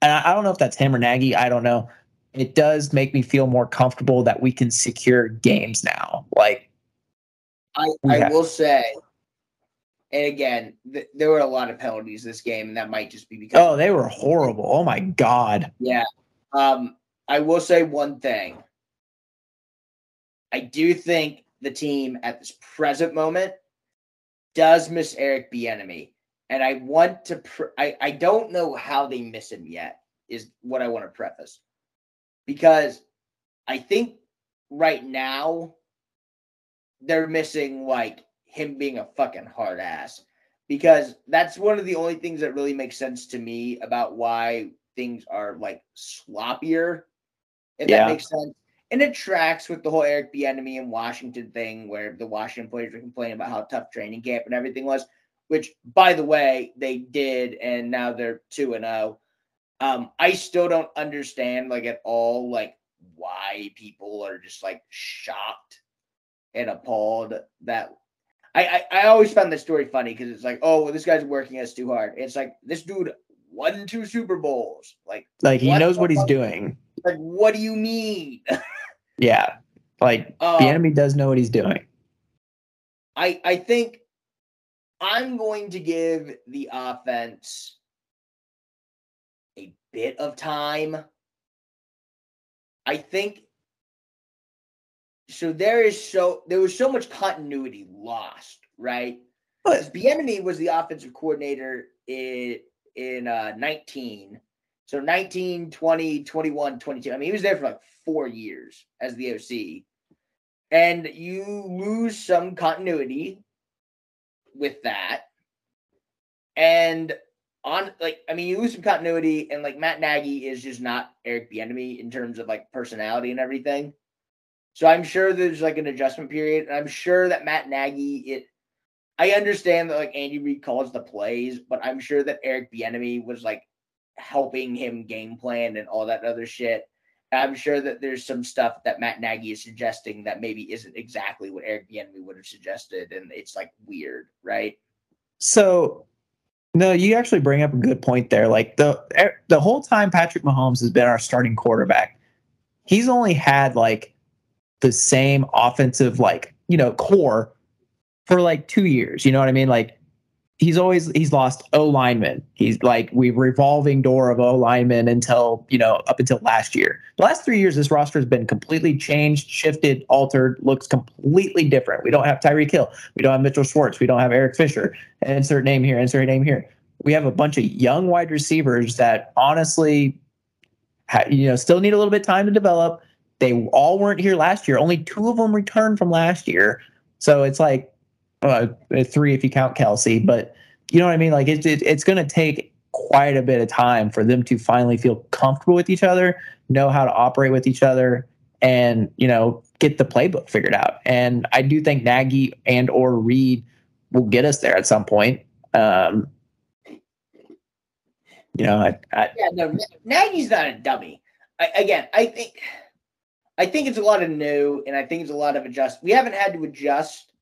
Speaker 3: And I, I don't know if that's him or Nagy. I don't know. It does make me feel more comfortable that we can secure games now. Like,
Speaker 2: I, I will say, and again, th- there were a lot of penalties this game, and that might just be because
Speaker 3: oh, they were horrible. Oh my God.
Speaker 2: Yeah. Um, I will say one thing. I do think the team at this present moment does miss Eric Bieniemy, and I want to. Pre- I I don't know how they miss him yet. Is what I want to preface, because I think right now they're missing like him being a fucking hard ass because that's one of the only things that really makes sense to me about why things are like sloppier, if
Speaker 3: Yeah.
Speaker 2: that makes sense. And it tracks with the whole Eric Bieniemy and Washington thing, where the Washington players were complaining about how tough training camp and everything was. Which, by the way, they did, and now they're two and zero. Um, I still don't understand, like at all, like why people are just like shocked and appalled that. I I, I always found this story funny because it's like, oh, well, this guy's working us too hard. It's like this dude won two Super Bowls. Like,
Speaker 3: Like he knows what he's doing.
Speaker 2: like what do you mean?
Speaker 3: Yeah. Like
Speaker 2: Uh,
Speaker 3: the enemy does know what he's doing.
Speaker 2: I I think I'm going to give the offense a bit of time. I think so there is so there was so much continuity lost, right? Because Bieniemy was the offensive coordinator in in uh 19. So 19, 20, 21, 22. I mean, he was there for like 4 years as the OC. And you lose some continuity with that. And on like I mean, you lose some continuity and like Matt Nagy is just not Eric Bieniemy in terms of like personality and everything. So I'm sure there's like an adjustment period, and I'm sure that Matt Nagy it. I understand that like Andy Reid calls the plays, but I'm sure that Eric Bieniemy was like helping him game plan and all that other shit. I'm sure that there's some stuff that Matt Nagy is suggesting that maybe isn't exactly what Eric Bieniemy would have suggested, and it's like weird, right?
Speaker 3: So no, you actually bring up a good point there. Like the the whole time Patrick Mahomes has been our starting quarterback, he's only had like the same offensive like, you know, core for like 2 years, you know what I mean? Like he's always he's lost O lineman. He's like we revolving door of O lineman until you know up until last year. The last three years, this roster has been completely changed, shifted, altered, looks completely different. We don't have Tyreek Hill, we don't have Mitchell Schwartz, we don't have Eric Fisher. Insert name here, insert name here. We have a bunch of young wide receivers that honestly, you know, still need a little bit time to develop. They all weren't here last year. Only two of them returned from last year. So it's like uh, three if you count Kelsey, but you know what I mean? Like it, it it's going to take quite a bit of time for them to finally feel comfortable with each other, know how to operate with each other, and you know get the playbook figured out. And I do think Nagy and or Reid will get us there at some point. Um, you know, I, I,
Speaker 2: yeah, no, Nagy's not a dummy. I, again, I think, I think it's a lot of new, and I think it's a lot of adjust. We haven't had to adjust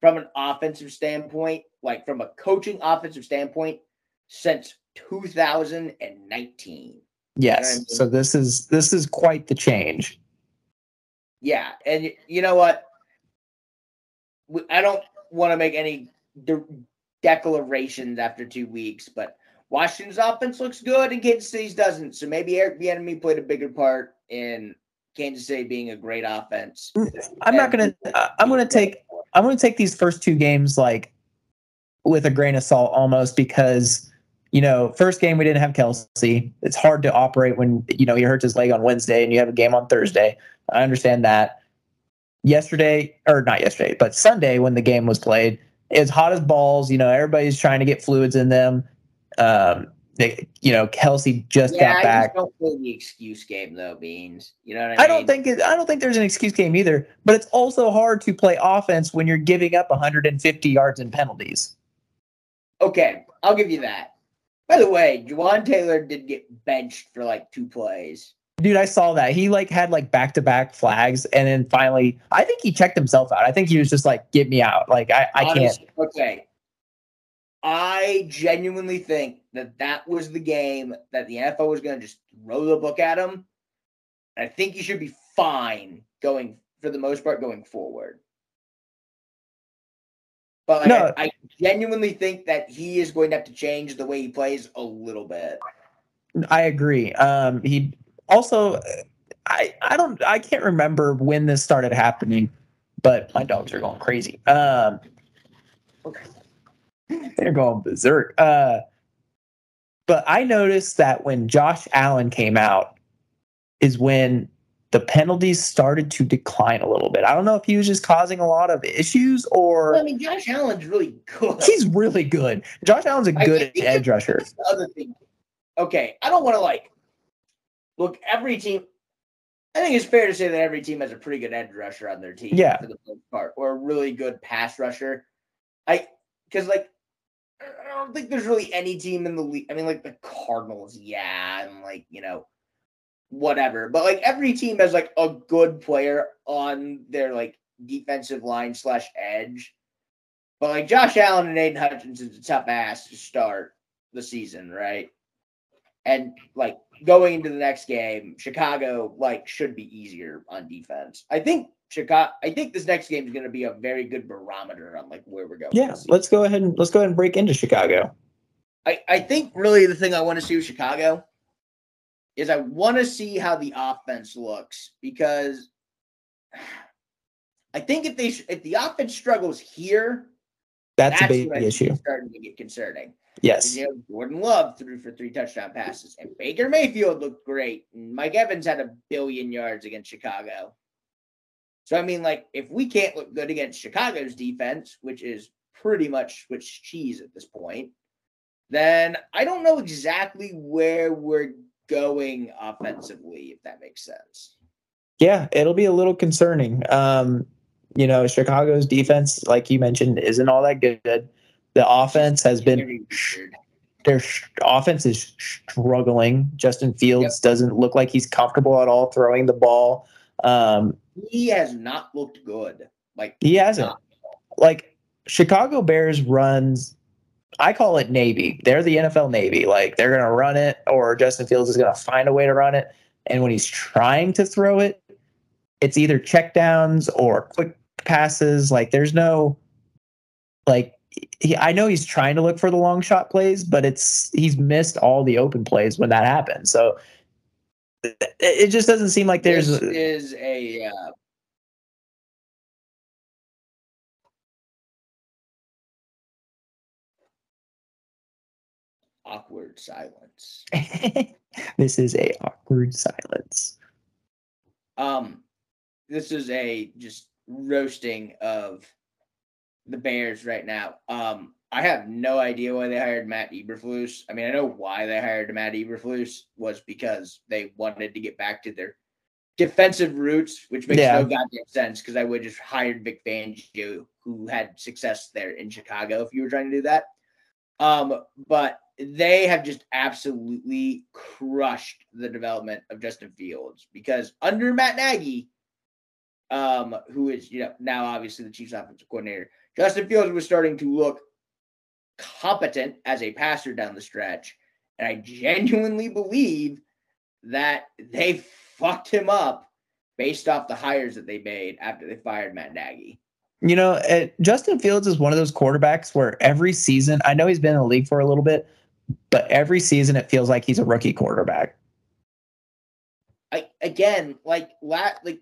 Speaker 2: from an offensive standpoint, like from a coaching offensive standpoint, since 2019.
Speaker 3: Yes. I mean? So this is this is quite the change.
Speaker 2: Yeah, and you know what? I don't want to make any de- declarations after two weeks, but Washington's offense looks good and Kansas City's doesn't. So maybe Eric Bieniemy played a bigger part in Kansas City being a great offense.
Speaker 3: Mm, I'm not gonna. I'm gonna take. I'm gonna take these first two games like with a grain of salt almost because you know first game we didn't have Kelsey. It's hard to operate when you know he hurts his leg on Wednesday and you have a game on Thursday. I understand that. Yesterday or not yesterday, but Sunday when the game was played, it's hot as balls. You know everybody's trying to get fluids in them um, you know, Kelsey just yeah, got I back.
Speaker 2: don't play the excuse game though, Beans. You know what I,
Speaker 3: I don't think it, I don't think there's an excuse game either. But it's also hard to play offense when you're giving up 150 yards in penalties.
Speaker 2: Okay, I'll give you that. By the way, Jawaan Taylor did get benched for like two plays.
Speaker 3: Dude, I saw that. He like had like back to back flags, and then finally, I think he checked himself out. I think he was just like, "Get me out!" Like I, I Honestly,
Speaker 2: can't. Okay, I genuinely think that that was the game that the NFL was going to just throw the book at him. I think he should be fine going for the most part going forward. But like, no. I, I genuinely think that he is going to have to change the way he plays a little bit.
Speaker 3: I agree. Um, he also, I I don't I can't remember when this started happening, but my dogs are going crazy. Um, okay. They're going berserk. Uh, but I noticed that when Josh Allen came out, is when the penalties started to decline a little bit. I don't know if he was just causing a lot of issues or.
Speaker 2: Well, I mean, Josh Allen's really good.
Speaker 3: He's really good. Josh Allen's a good edge rusher.
Speaker 2: other thing. Okay, I don't want to like look every team. I think it's fair to say that every team has a pretty good edge rusher on their team,
Speaker 3: yeah,
Speaker 2: for the most part, or a really good pass rusher. I because like I don't think there's really any team in the league. I mean, like the Cardinals, yeah, and like you know, whatever. But like every team has like a good player on their like defensive line slash edge. But like Josh Allen and Aidan Hutchinson's a tough ass to start the season, right? And like going into the next game, Chicago like should be easier on defense. I think Chicago. I think this next game is going to be a very good barometer on like where we're going.
Speaker 3: Yeah, let's go ahead and let's go ahead and break into Chicago.
Speaker 2: I I think really the thing I want to see with Chicago is I want to see how the offense looks because I think if they if the offense struggles here,
Speaker 3: that's, that's a big issue.
Speaker 2: Starting to get concerning.
Speaker 3: Yes.
Speaker 2: You know, Jordan Love threw for three touchdown passes, and Baker Mayfield looked great. And Mike Evans had a billion yards against Chicago. So I mean, like, if we can't look good against Chicago's defense, which is pretty much Swiss cheese at this point, then I don't know exactly where we're going offensively, if that makes sense.
Speaker 3: Yeah, it'll be a little concerning. Um, you know, Chicago's defense, like you mentioned, isn't all that good. The offense has been their offense is struggling. Justin Fields yep. doesn't look like he's comfortable at all throwing the ball. Um,
Speaker 2: he has not looked good. Like
Speaker 3: he hasn't. Like Chicago Bears runs. I call it Navy. They're the NFL Navy. Like they're gonna run it, or Justin Fields is gonna find a way to run it. And when he's trying to throw it, it's either checkdowns or quick passes. Like there's no like he, I know he's trying to look for the long shot plays, but it's he's missed all the open plays when that happens. So it just doesn't seem like there's
Speaker 2: this is a uh, awkward silence.
Speaker 3: this is a awkward silence.
Speaker 2: Um, this is a just roasting of the Bears right now. Um, I have no idea why they hired Matt Eberflus. I mean, I know why they hired Matt Eberflus was because they wanted to get back to their defensive roots, which makes
Speaker 3: Yeah.
Speaker 2: no goddamn sense because I would just hired Vic Fangio, who had success there in Chicago, if you were trying to do that. Um, but they have just absolutely crushed the development of Justin Fields because under Matt Nagy, um, who is you know now obviously the Chiefs offensive coordinator, Justin Fields was starting to look competent as a passer down the stretch. And I genuinely believe that they fucked him up based off the hires that they made after they fired Matt Nagy.
Speaker 3: You know, uh, Justin Fields is one of those quarterbacks where every season, I know he's been in the league for a little bit, but every season it feels like he's a rookie quarterback.
Speaker 2: I again, like la- like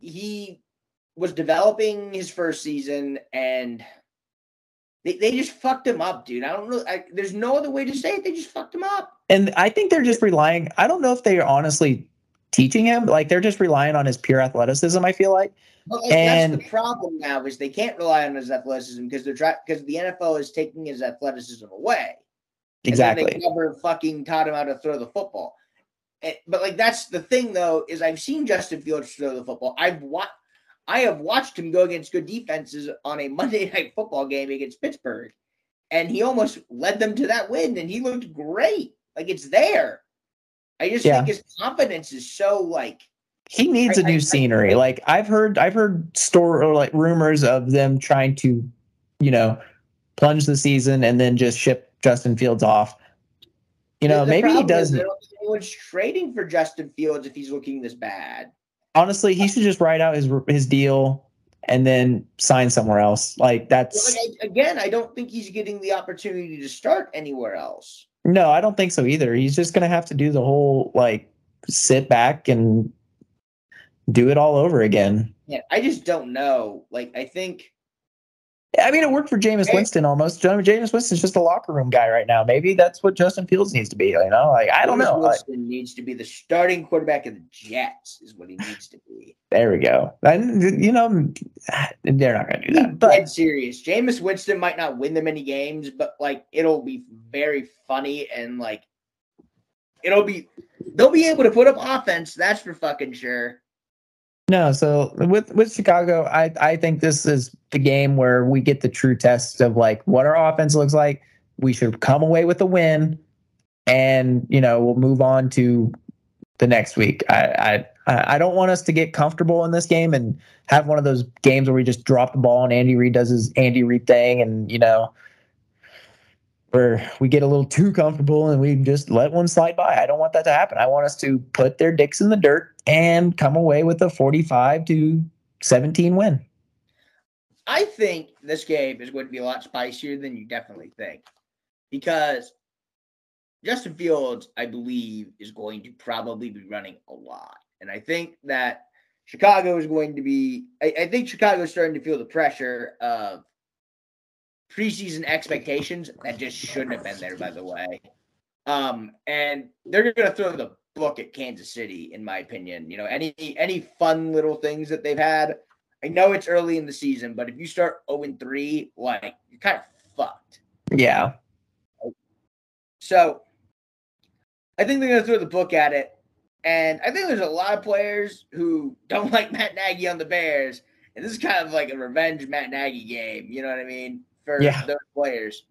Speaker 2: he was developing his first season and they, they just fucked him up, dude. I don't know. I, there's no other way to say it. They just fucked him up.
Speaker 3: And I think they're just relying, I don't know if they are honestly teaching him, like they're just relying on his pure athleticism, I feel like.
Speaker 2: Like,
Speaker 3: And-
Speaker 2: that's the problem now is they can't rely on his athleticism because they're trying because the NFL is taking his athleticism away.
Speaker 3: Exactly.
Speaker 2: They never fucking taught him how to throw the football. Eh, But like that's the thing though is I've seen Justin Fields throw the football. I've watched. I have watched him go against good defenses on a Monday night football game against Pittsburgh, and he almost led them to that win. And he looked great. Like it's there. I just
Speaker 3: Yeah.
Speaker 2: think his confidence is so like
Speaker 3: he needs
Speaker 2: I-
Speaker 3: a
Speaker 2: I- I-
Speaker 3: new scenery. Like I've heard, I've heard store or like rumors of them trying to, you know, plunge the season and then just ship Justin Fields off. You know, maybe he doesn't.
Speaker 2: I anyone's trading for Justin Fields if he's looking this bad.
Speaker 3: Honestly, he should just write out his his deal and then sign somewhere else. Like that's
Speaker 2: like, I- again, I don't think he's getting the opportunity to start anywhere else.
Speaker 3: no, I don't think so either. He's just gonna have to do the whole like sit back and do it all over again.
Speaker 2: Yeah, I just don't know. Like, I think
Speaker 3: I mean, it worked for Jameis Winston almost. Jameis Winston's just a locker room guy right now. Maybe that's what Justin Fields needs to be. You know, like I don't
Speaker 2: Jameis
Speaker 3: know. Like,
Speaker 2: Winston needs to be the starting quarterback of the Jets, is what he needs to be.
Speaker 3: there we go. And you know, they're not going to do that. But
Speaker 2: Dead serious. Jameis Winston might not win them any games, but like it'll be very funny and like it'll be they'll be able to put up offense. That's for fucking sure.
Speaker 3: No. So with with Chicago, I I think this is the game where we get the true test of like what our offense looks like. We should come away with a win, and you know we'll move on to the next week. I I I don't want us to get comfortable in this game and have one of those games where we just drop the ball and Andy Reid does his Andy Reid thing, and you know where we get a little too comfortable and we just let one slide by. I don't want that to happen. I want us to put their dicks in the dirt and come away with a 45 to 17 win.
Speaker 2: I think this game is going to be a lot spicier than you definitely think because Justin Fields, I believe, is going to probably be running a lot. And I think that Chicago is going to be, I, I think Chicago is starting to feel the pressure of preseason expectations that just shouldn't have been there, by the way. Um, and they're going to throw the book at Kansas City, in my opinion. You know, any any fun little things that they've had. I know it's early in the season, but if you start 0 3, like you're kind of fucked.
Speaker 3: Yeah.
Speaker 2: So I think they're gonna throw the book at it. And I think there's a lot of players who don't like Matt Nagy on the Bears. And this is kind of like a revenge Matt Nagy game, you know what I mean? For
Speaker 3: Yeah.
Speaker 2: those players.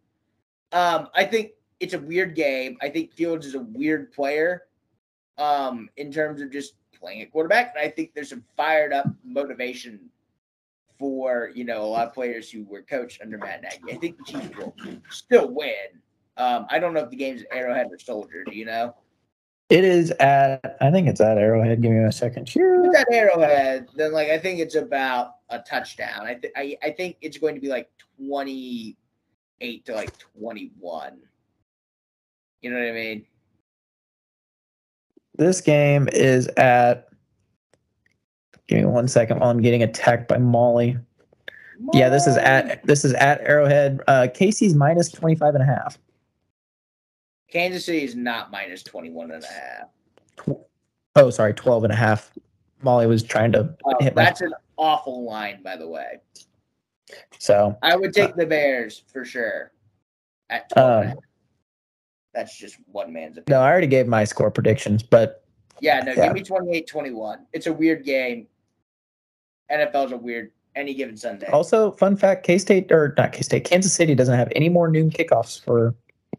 Speaker 2: Um, I think it's a weird game. I think Fields is a weird player um, in terms of just playing at quarterback. And I think there's some fired up motivation for, you know, a lot of players who were coached under Matt Nagy. I think the Chiefs will still win. Um, I don't know if the game's at Arrowhead or Soldier. Do you know?
Speaker 3: It is at, I think it's at Arrowhead. Give me a second here.
Speaker 2: If it's at Arrowhead, then like I think it's about a touchdown. I think I I think it's going to be like twenty eight to like twenty one. You know what I mean?
Speaker 3: This game is at, give me one second while I'm getting attacked by Molly. Yeah, this is at, this is at Arrowhead. Uh, Casey's minus 25 and a half.
Speaker 2: Kansas City is not minus 21 and a half.
Speaker 3: Oh, sorry, 12 and a half. Molly was trying to
Speaker 2: Oh,
Speaker 3: hit my,
Speaker 2: that's an awful line, by the way.
Speaker 3: so
Speaker 2: I would take the Bears for sure. at 12 and a
Speaker 3: Um,
Speaker 2: half. That's just one man's opinion.
Speaker 3: No, I already gave my score predictions, but
Speaker 2: Yeah, no,
Speaker 3: Yeah.
Speaker 2: give me 28 21. It's a weird game. NFL's a weird any given Sunday.
Speaker 3: also fun fact: K State or not K State, Kansas City doesn't have any more noon kickoffs for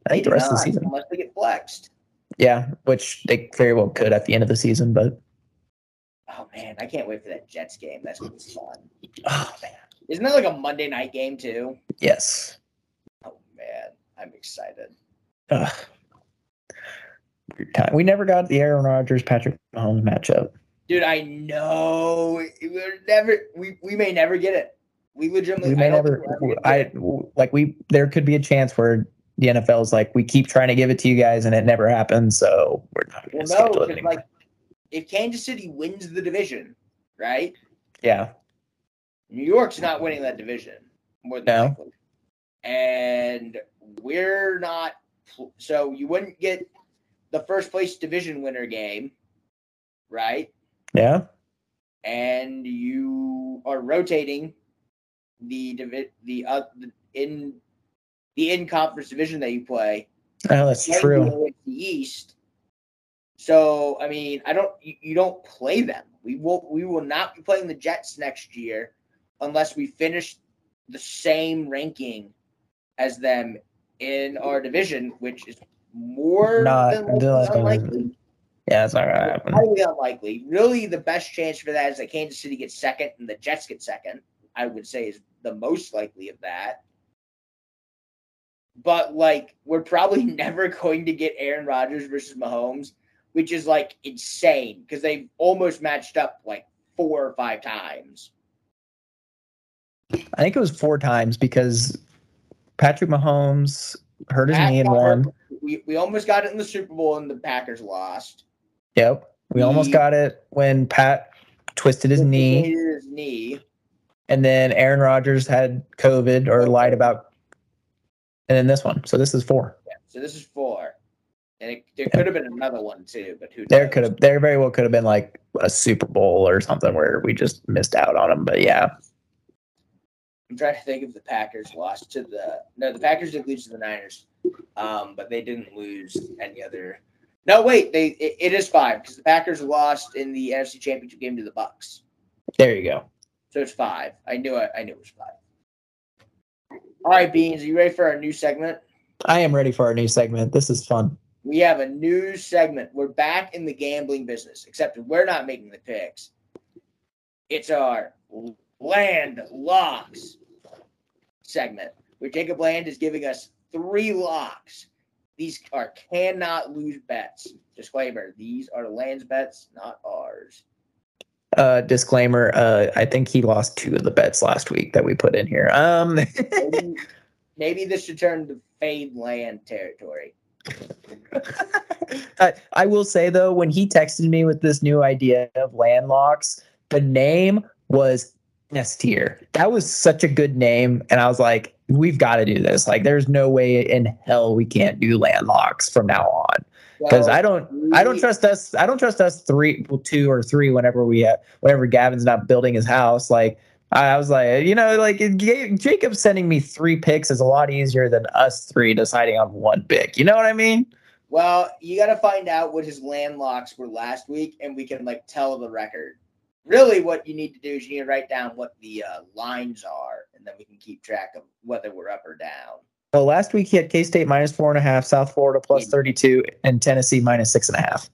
Speaker 3: I think the rest of the season.
Speaker 2: Unless they get flexed.
Speaker 3: Yeah, which they very well could at the end of the season, but
Speaker 2: Oh man, I can't wait for that Jets game. That's gonna be fun.
Speaker 3: oh man,
Speaker 2: Isn't that like a Monday night game too?
Speaker 3: yes.
Speaker 2: Oh man, I'm excited.
Speaker 3: Ugh. Weird time. We never got the Aaron Rodgers Patrick Mahomes matchup.
Speaker 2: Dude, I know we're never we, we may never get it. We legitimately
Speaker 3: We may
Speaker 2: I
Speaker 3: never.
Speaker 2: think we're ever
Speaker 3: I
Speaker 2: gonna get it.
Speaker 3: like we. There could be a chance where the NFL is like we keep trying to give it to you guys and it never happens, so we're not going to
Speaker 2: no,
Speaker 3: schedule it
Speaker 2: like if Kansas City wins the division, right?
Speaker 3: yeah,
Speaker 2: New York's not winning that division more than
Speaker 3: No.
Speaker 2: likely. And we're not so you wouldn't get the first place division winner game, right?
Speaker 3: yeah.
Speaker 2: And you are rotating the divi- the uh, the in the in conference division that you play.
Speaker 3: Oh, that's true.
Speaker 2: the East. So I mean, I don't you, you don't play them. We will we will not be playing the Jets next year unless we finish the same ranking as them in our division, which is more
Speaker 3: Not-
Speaker 2: than likely
Speaker 3: not-
Speaker 2: unlikely.
Speaker 3: Yeah, it's to happen.
Speaker 2: Highly unlikely. Really, the best chance for that is that Kansas City gets second and the Jets get second. I would say is the most likely of that. But like, we're probably never going to get Aaron Rodgers versus Mahomes, which is like insane because they've almost matched up like four or five times.
Speaker 3: I think it was four times because Patrick Mahomes hurt his
Speaker 2: Pat
Speaker 3: knee in
Speaker 2: got
Speaker 3: one.
Speaker 2: We we almost got it in the Super Bowl and the Packers lost.
Speaker 3: Yep. We almost got it when Pat twisted his knee,
Speaker 2: His knee.
Speaker 3: and then Aaron Rodgers had COVID or lied about, and then this one. So this is four.
Speaker 2: So this is four. And it, there could have been another one too, but who
Speaker 3: There
Speaker 2: knows?
Speaker 3: could have, there very well could have been like a Super Bowl or something where we just missed out on them. But yeah,
Speaker 2: I'm trying to think if the Packers lost to the no, the Packers did lose to the Niners, um, but they didn't lose any other. No, wait, they it, it is five because the Packers lost in the NFC Championship game to the Bucs,
Speaker 3: there you go.
Speaker 2: so it's five. I knew it. I knew it was five. All right, Beans, are you ready for our new segment?
Speaker 3: I am ready for our new segment. This is fun.
Speaker 2: We have a new segment. We're back in the gambling business, except we're not making the picks. It's our land locks segment, where Jacob Land is giving us three locks. These are cannot lose bets. Disclaimer: These are Land's bets, not ours.
Speaker 3: Uh, disclaimer. Uh, I think he lost two of the bets last week that we put in here. Um,
Speaker 2: Maybe, maybe this should turn to fade Land territory.
Speaker 3: I, I will say though, when he texted me with this new idea of landlocks, the name was S tier. That was such a good name, and I was like, we've got to do this. Like, there's no way in hell we can't do landlocks from now on because I don't. I don't trust us. I don't trust us three, well, two or three. Whenever we have, whenever Gavin's not building his house, like I was like, you know, like Jacob sending me three picks is a lot easier than us three deciding on one pick. You know what I mean?
Speaker 2: Well, you got to find out what his landlocks were last week, and we can like tell the record. Really, what you need to do is you need to write down what the uh, lines are, and then we can keep track of whether we're up or down.
Speaker 3: Well, last week he had K State minus four and a half, South Florida plus
Speaker 2: Yeah.
Speaker 3: 32, and Tennessee minus six and a half.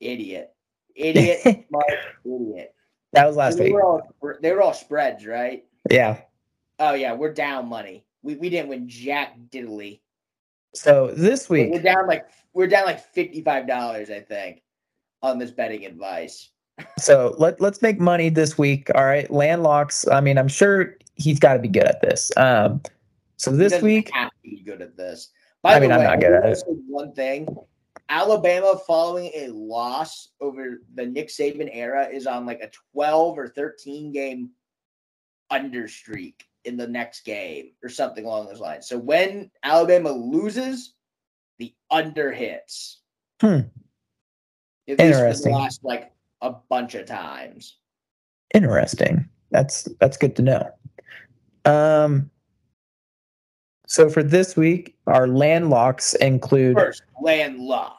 Speaker 2: Idiot, idiot, idiot.
Speaker 3: That was last
Speaker 2: they
Speaker 3: week.
Speaker 2: were all they were all spreads, right?
Speaker 3: Yeah.
Speaker 2: Oh yeah, we're down money. We we didn't win jack diddly.
Speaker 3: So this week.
Speaker 2: We're down like we're down like fifty five dollars, I think, on this betting advice.
Speaker 3: so let, let's make money this week. All right. Landlocks. I mean, I'm sure he's got to be good at this. Um, so this week,
Speaker 2: have to be good at this. By
Speaker 3: I
Speaker 2: the
Speaker 3: mean, I'm
Speaker 2: way,
Speaker 3: not good at it.
Speaker 2: One thing, Alabama following a loss over the Nick Saban era is on like a 12 or 13 game under streak in the next game or something along those lines. So when Alabama loses, the under hits.
Speaker 3: Hmm.
Speaker 2: At
Speaker 3: Interesting.
Speaker 2: last like a bunch of times.
Speaker 3: interesting. That's that's good to know. Um, So for this week, our landlocks include
Speaker 2: First, landlock.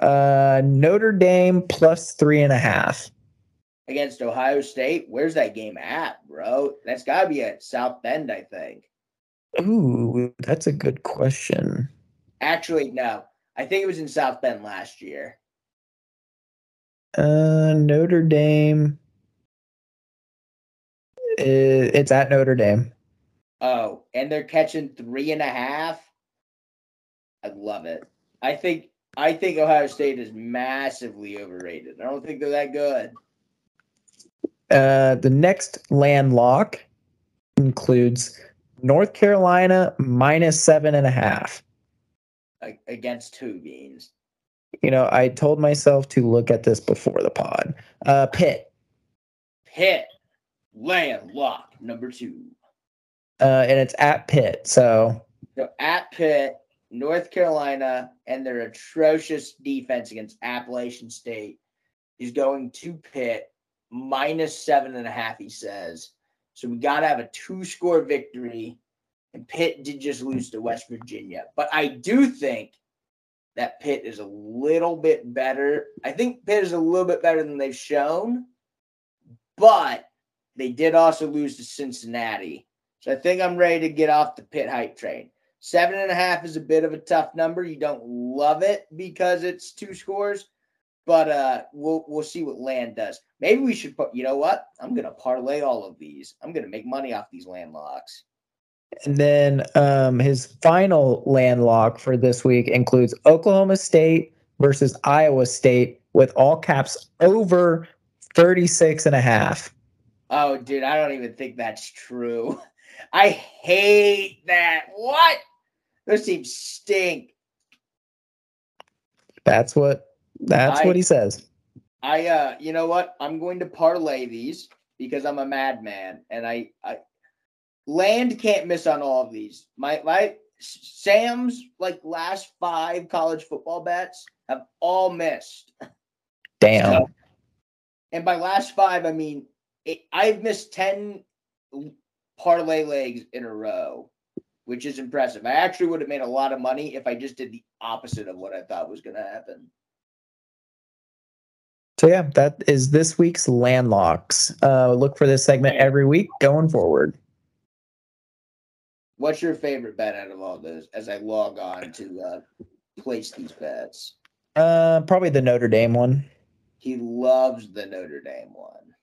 Speaker 3: uh, Notre Dame plus three and a half.
Speaker 2: against Ohio State. Where's that game at, bro? That's got to be at South Bend, I think.
Speaker 3: Ooh, that's a good question.
Speaker 2: Actually, no. I think it was in South Bend last year.
Speaker 3: Uh, Notre Dame. It's at Notre Dame.
Speaker 2: Oh, and they're catching three and a half. I love it. I think I think Ohio State is massively overrated. I don't think they're that good
Speaker 3: Uh, the next landlock includes North Carolina minus seven and a half.
Speaker 2: Against two beans.
Speaker 3: You know, I told myself to look at this before the pod. Uh, Pitt.
Speaker 2: Pitt, landlock number two.
Speaker 3: Uh, and it's at Pitt. So
Speaker 2: So at Pitt, North Carolina, and their atrocious defense against Appalachian State is going to Pitt minus seven and a half, he says. So we got to have a two score victory. And Pitt did just lose to West Virginia. But I do think that Pitt is a little bit better. I think Pitt is a little bit better than they've shown. But they did also lose to Cincinnati. So I think I'm ready to get off the Pitt hype train. Seven and a half is a bit of a tough number. You don't love it because it's two scores, but uh, we'll we'll see what land does. Maybe we should put. You know what? I'm gonna parlay all of these. I'm gonna make money off these landlocks.
Speaker 3: And then um, his final landlock for this week includes Oklahoma State versus Iowa State with all caps over 36 and a half.
Speaker 2: Oh, dude, I don't even think that's true. I hate that. What? Those teams stink.
Speaker 3: That's what that's
Speaker 2: I-
Speaker 3: what he says.
Speaker 2: I uh you know what? I'm going to parlay these because I'm a madman and I I land can't miss on all of these. My my Sam's like last 5 college football bets have all missed.
Speaker 3: Damn.
Speaker 2: So- and by last 5 I mean it, I've missed 10 parlay legs in a row, which is impressive. I actually would have made a lot of money if I just did the opposite of what I thought was going to happen.
Speaker 3: So yeah, that is this week's landlocks. Uh, look for this segment every week going forward.
Speaker 2: What's your favorite bet out of all those as I log on to uh, place these bets?
Speaker 3: Uh, probably the Notre Dame one.
Speaker 2: He loves the Notre Dame one.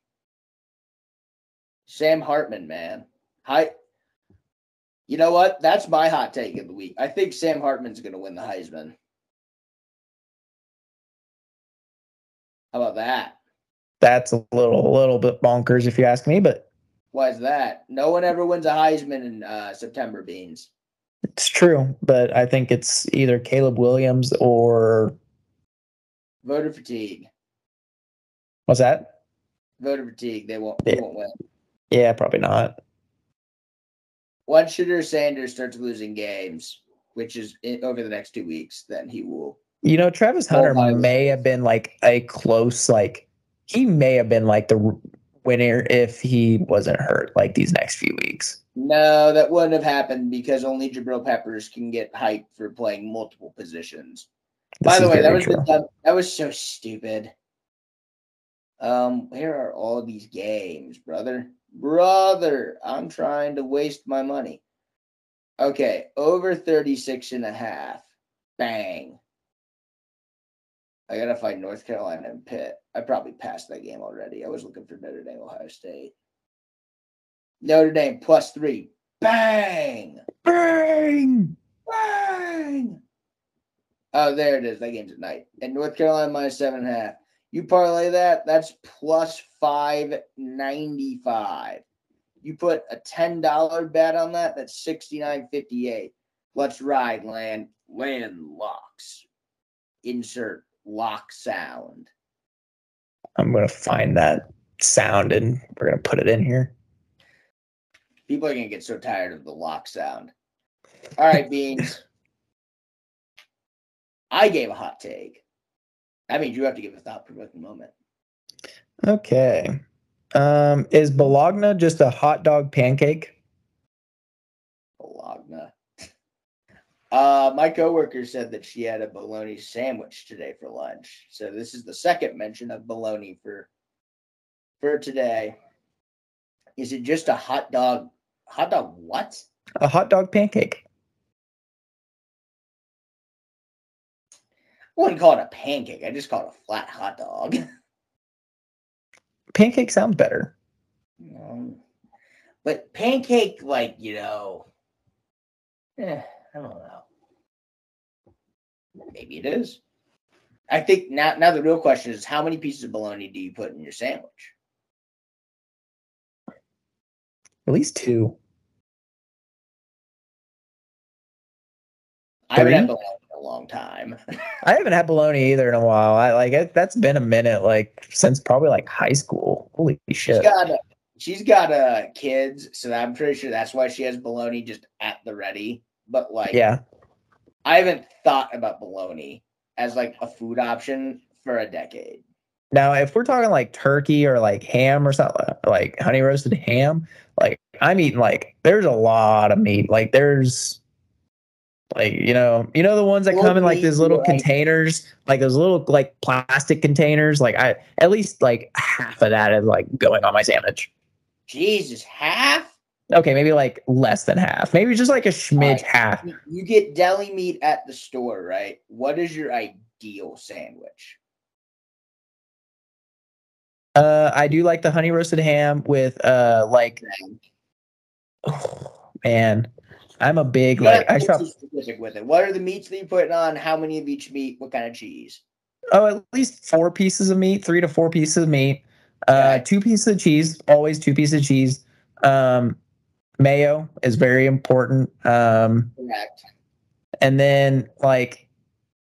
Speaker 2: Sam Hartman, man. Hi. You know what? That's my hot take of the week. I think Sam Hartman's going to win the Heisman. How about that?
Speaker 3: That's a little, a little bit bonkers if you ask me, but
Speaker 2: Why is that? No one ever wins a Heisman in uh, September, Beans.
Speaker 3: it's true. But I think it's either Caleb Williams or
Speaker 2: Voter fatigue.
Speaker 3: what's that?
Speaker 2: Voter fatigue. They won't. They
Speaker 3: Yeah.
Speaker 2: won't win.
Speaker 3: Yeah, probably not.
Speaker 2: Once Shedeur Sanders starts losing games, which is in, over the next two weeks, then he will.
Speaker 3: You know, Travis Hunter may have been like a close, like he may have been like the winner if he wasn't hurt like these next few weeks.
Speaker 2: No, that wouldn't have happened because only Jabril Peppers can get hyped for playing multiple positions.
Speaker 3: This
Speaker 2: By the way, that was the that was so stupid. Um, where are all these games, brother? Brother, I'm trying to waste my money. Okay, over 36 and a half. Bang. I gotta find North Carolina and Pitt. I probably passed that game already. I was looking for Notre Dame, Ohio State. Notre Dame plus three. Bang!
Speaker 3: Bang!
Speaker 2: Bang! Oh, there it is. That game's at night. And North Carolina minus seven and a half. You parlay that, that's plus five ninety five. You put a ten dollar bet on that, that's sixty nine fifty eight. Let's ride land land locks. Insert lock sound.
Speaker 3: I'm gonna find that sound and we're gonna put it in here.
Speaker 2: People are gonna get so tired of the lock sound. All right, beans. I gave a hot take. That means you have to give a thought provoking moment.
Speaker 3: Okay. Um, is Bologna just a hot dog pancake?
Speaker 2: Bologna. Uh, my coworker said that she had a bologna sandwich today for lunch. So this is the second mention of bologna for for today. Is it just a hot dog? Hot dog what?
Speaker 3: A hot dog pancake.
Speaker 2: I wouldn't call it a pancake. I just call it a flat hot dog.
Speaker 3: Pancake sounds better.
Speaker 2: Um, but pancake, like you know, eh, I don't know. Maybe it is. I think now. Now the real question is, how many pieces of bologna do you put in your sandwich?
Speaker 3: At least two.
Speaker 2: I haven't had bologna in a long time.
Speaker 3: I haven't had bologna either in a while. I like it. That's been a minute, like since probably like high school. Holy
Speaker 2: she's
Speaker 3: shit!
Speaker 2: got uh, she's got uh kids, so I'm pretty sure that's why she has bologna just at the ready. But like,
Speaker 3: Yeah,
Speaker 2: I haven't thought about bologna as like a food option for a decade.
Speaker 3: Now, if we're talking like turkey or like ham or something, like honey roasted ham, like I'm eating like there's a lot of meat. Like there's like you know, you know the ones that come in like these little containers, like those little like plastic containers. Like I at least like half of that is like going on my sandwich.
Speaker 2: Jesus, half?
Speaker 3: Okay, maybe like less than half. Maybe just like a smidge
Speaker 2: Alright.
Speaker 3: half.
Speaker 2: You- get deli meat at the store, right? What is your ideal sandwich?
Speaker 3: Uh, I do like the honey roasted ham with uh like oh, man, I'm a big
Speaker 2: You
Speaker 3: like I shop
Speaker 2: specific with it. What are the meats that you putting on? How many of each meat? What kind of cheese?
Speaker 3: Oh, at least four pieces of meat, three to four pieces of meat, uh,
Speaker 2: Okay.
Speaker 3: two pieces of cheese, always two pieces of cheese. Um, mayo is very important. Um,
Speaker 2: Correct.
Speaker 3: and then like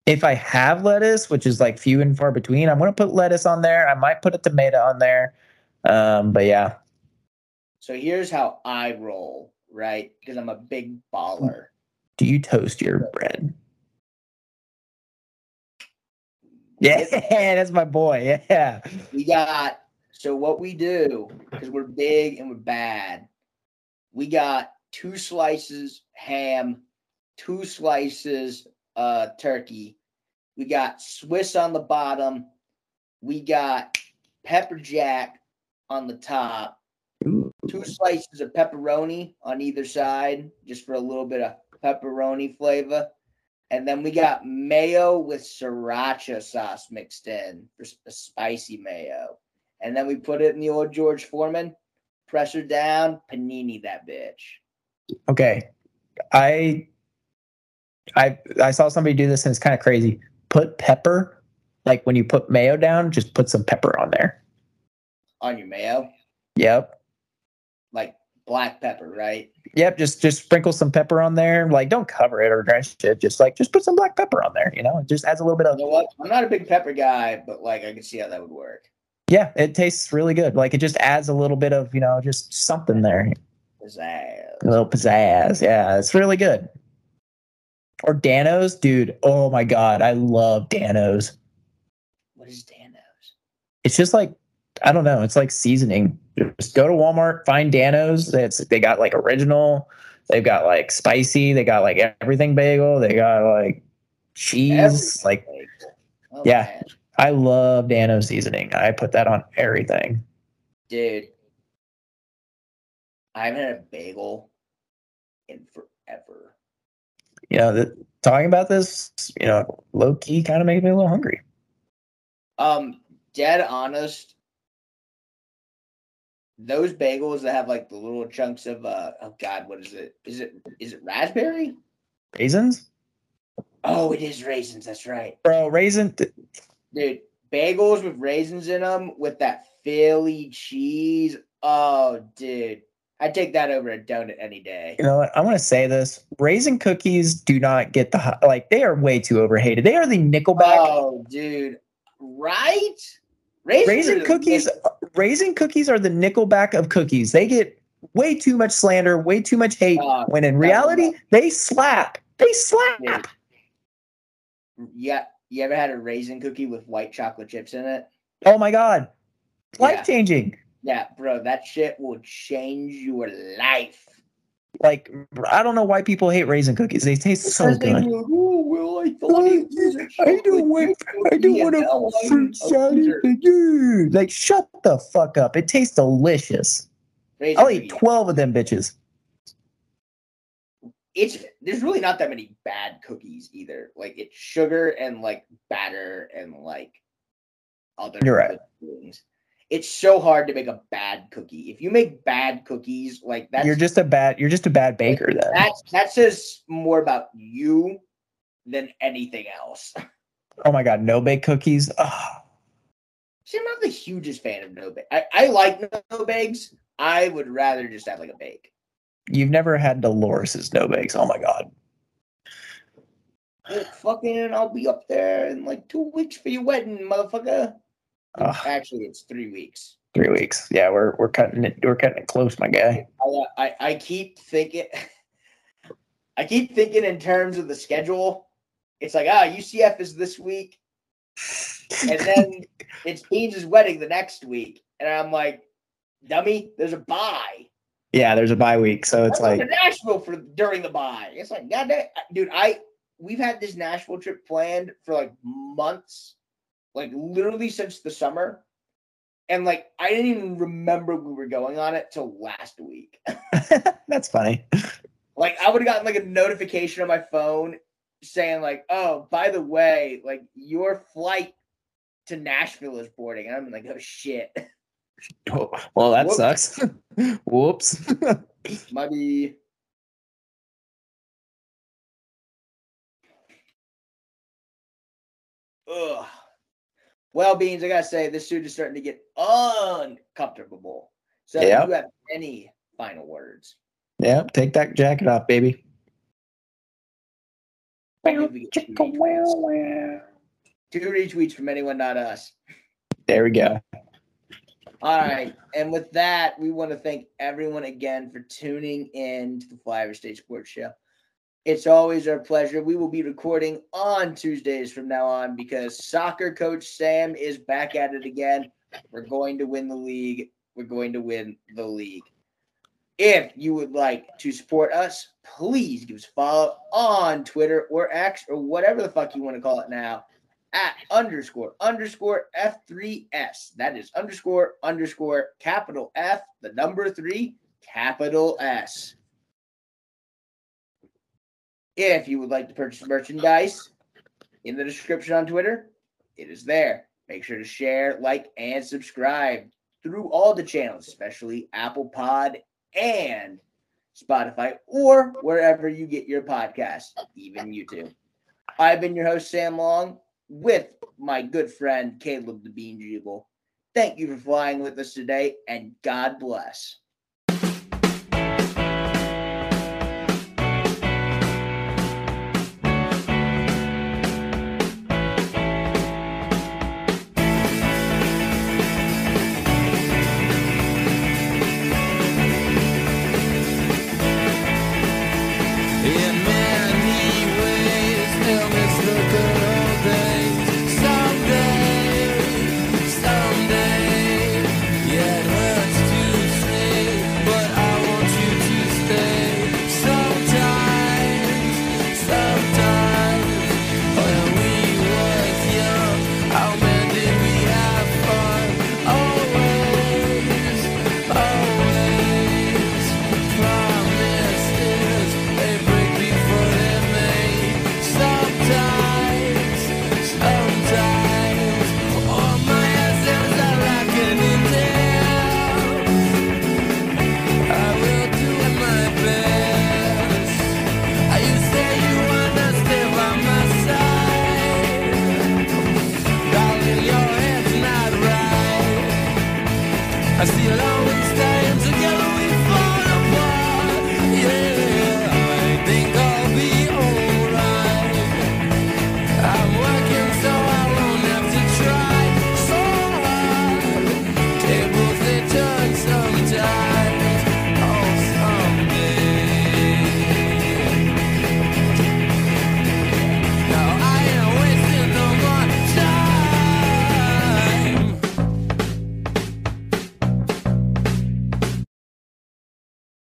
Speaker 3: if I have lettuce, which is like few and far between, I'm gonna put lettuce on there. I might put a tomato on there. Um, but yeah,
Speaker 2: So here's how I roll, right? Because I'm a big baller.
Speaker 3: do you toast your bread? Yeah, that's my boy. Yeah.
Speaker 2: We got so what we do because we're big and we're bad. We got two slices ham, two slices uh turkey. We got Swiss on the bottom. We got pepper jack on the top.
Speaker 3: Ooh.
Speaker 2: Two slices of pepperoni on either side, just for a little bit of pepperoni flavor. And then we got mayo with sriracha sauce mixed in for a spicy mayo. And then we put it in the old George Foreman, pressure down, panini that bitch.
Speaker 3: Okay. I I I saw somebody do this and it's kind of crazy. Put pepper, like when you put mayo down, just put some pepper on there.
Speaker 2: On your mayo,
Speaker 3: Yep.
Speaker 2: like black pepper, right?
Speaker 3: Yep, just just sprinkle some pepper on there. Like don't cover it or drench it. Just like just put some black pepper on there, you know? It just adds a little bit of
Speaker 2: You know what? I'm not a big pepper guy, but like I can see how that would work.
Speaker 3: Yeah, it tastes really good. Like it just adds a little bit of, you know, just something there.
Speaker 2: Pizzazz.
Speaker 3: A little pizzazz. Yeah, it's really good. Or Dan-O's, dude. Oh my god, I love Dan-O's.
Speaker 2: What is Dan-O's?
Speaker 3: it's just like I don't know. It's like seasoning. Just go to Walmart, find Dan-O's. It's they got like original. They've got like spicy. They got like everything bagel. They got like cheese.
Speaker 2: Everything
Speaker 3: Like.
Speaker 2: Oh,
Speaker 3: Yeah.
Speaker 2: man.
Speaker 3: I love Dan-O seasoning. I put that on everything.
Speaker 2: Dude, I haven't had a bagel in forever.
Speaker 3: You know, the, talking about this, you know, low key kind of makes me a little hungry.
Speaker 2: Um, dead honest, those bagels that have like the little chunks of uh oh god, what is it? Is it is it raspberry?
Speaker 3: Raisins,
Speaker 2: Oh, it is raisins. That's right,
Speaker 3: bro. Raisin.
Speaker 2: Dude. Bagels with raisins in them with that Philly cheese. Oh, dude, I'd take that over a donut any day.
Speaker 3: You know what? I want to say this: raisin cookies do not get the like. They are way too overhated. They are the Nickelback.
Speaker 2: Oh, dude, right? Raisins
Speaker 3: raisin cookies raisin cookies are the nickelback of cookies they get way too much slander way too much hate
Speaker 2: Uh,
Speaker 3: when in reality they slap they slap
Speaker 2: Dude. Yeah, you ever had a raisin cookie with white chocolate chips in it?
Speaker 3: oh my god life changing
Speaker 2: Yeah, bro, that shit will change your life.
Speaker 3: Like I don't know why people hate raisin cookies. They taste so
Speaker 2: Because
Speaker 3: good.
Speaker 2: oh, well, I thought a
Speaker 3: I don't want. I don't want a fruit salad. like shut the fuck up. It tastes delicious.
Speaker 2: Raisin
Speaker 3: I'll eat twelve of them bitches.
Speaker 2: It's there's really not that many bad cookies either. Like it's sugar and like batter and like other
Speaker 3: You're right.
Speaker 2: things. It's so hard to make a bad cookie. If you make bad cookies, like that's
Speaker 3: you're just a bad. You're just a bad baker then.
Speaker 2: that's that says more about you than anything else.
Speaker 3: Oh my god, no bake cookies. Ugh.
Speaker 2: See, I'm not the hugest fan of no bake. I, I like no bakes. I would rather just have like a bake.
Speaker 3: You've never had Dolores's no bakes. Oh my god.
Speaker 2: Well, fucking, I'll be up there in like two weeks for your wedding, motherfucker.
Speaker 3: Ugh.
Speaker 2: Actually, it's three weeks.
Speaker 3: Three weeks. Yeah, we're we're cutting it. We're cutting it close, my guy.
Speaker 2: I, uh, I, I keep thinking, I keep thinking in terms of the schedule. It's like, ah, UCF is this week, and then it's Beans' wedding the next week, and I'm like, dummy, there's a bye.
Speaker 3: Yeah, there's a bye week, so it's like
Speaker 2: Nashville for during the bye. It's like, goddamn, dude, I we've had this Nashville trip planned for like months, like literally since the summer, and like I didn't even remember we were going on it till last week.
Speaker 3: that's funny.
Speaker 2: like I would have gotten like a notification on my phone saying like, "Oh, by the way, like your flight to Nashville is boarding," and I'm like, "Oh shit,
Speaker 3: well, that
Speaker 2: Whoops.
Speaker 3: sucks. Whoops.
Speaker 2: might be." Ugh. Well, Beans, I gotta say, this suit is starting to get uncomfortable. So,
Speaker 3: Yep.
Speaker 2: do you have any final words?
Speaker 3: yeah, take that jacket off, baby.
Speaker 2: Maybe two retweets. Two retweets from anyone, not us.
Speaker 3: There we go.
Speaker 2: All right. And with that, we want to thank everyone again for tuning in to the Flyover State Sports Show. It's always our pleasure. We will be recording on Tuesdays from now on because soccer coach Sam is back at it again. We're going to win the league. We're going to win the league. If you would like to support us, please give us a follow on Twitter or X or whatever the fuck you want to call it now at underscore underscore F3S. That is underscore underscore capital F, the number three, capital S. If you would like to purchase merchandise in the description on Twitter, it is there. Make sure to share, like, and subscribe through all the channels, especially Apple Pod and Spotify, or wherever you get your podcast, even YouTube. I've been your host, Sam Long, with my good friend Caleb the Bean Jubal. Thank you for flying with us today, and God bless.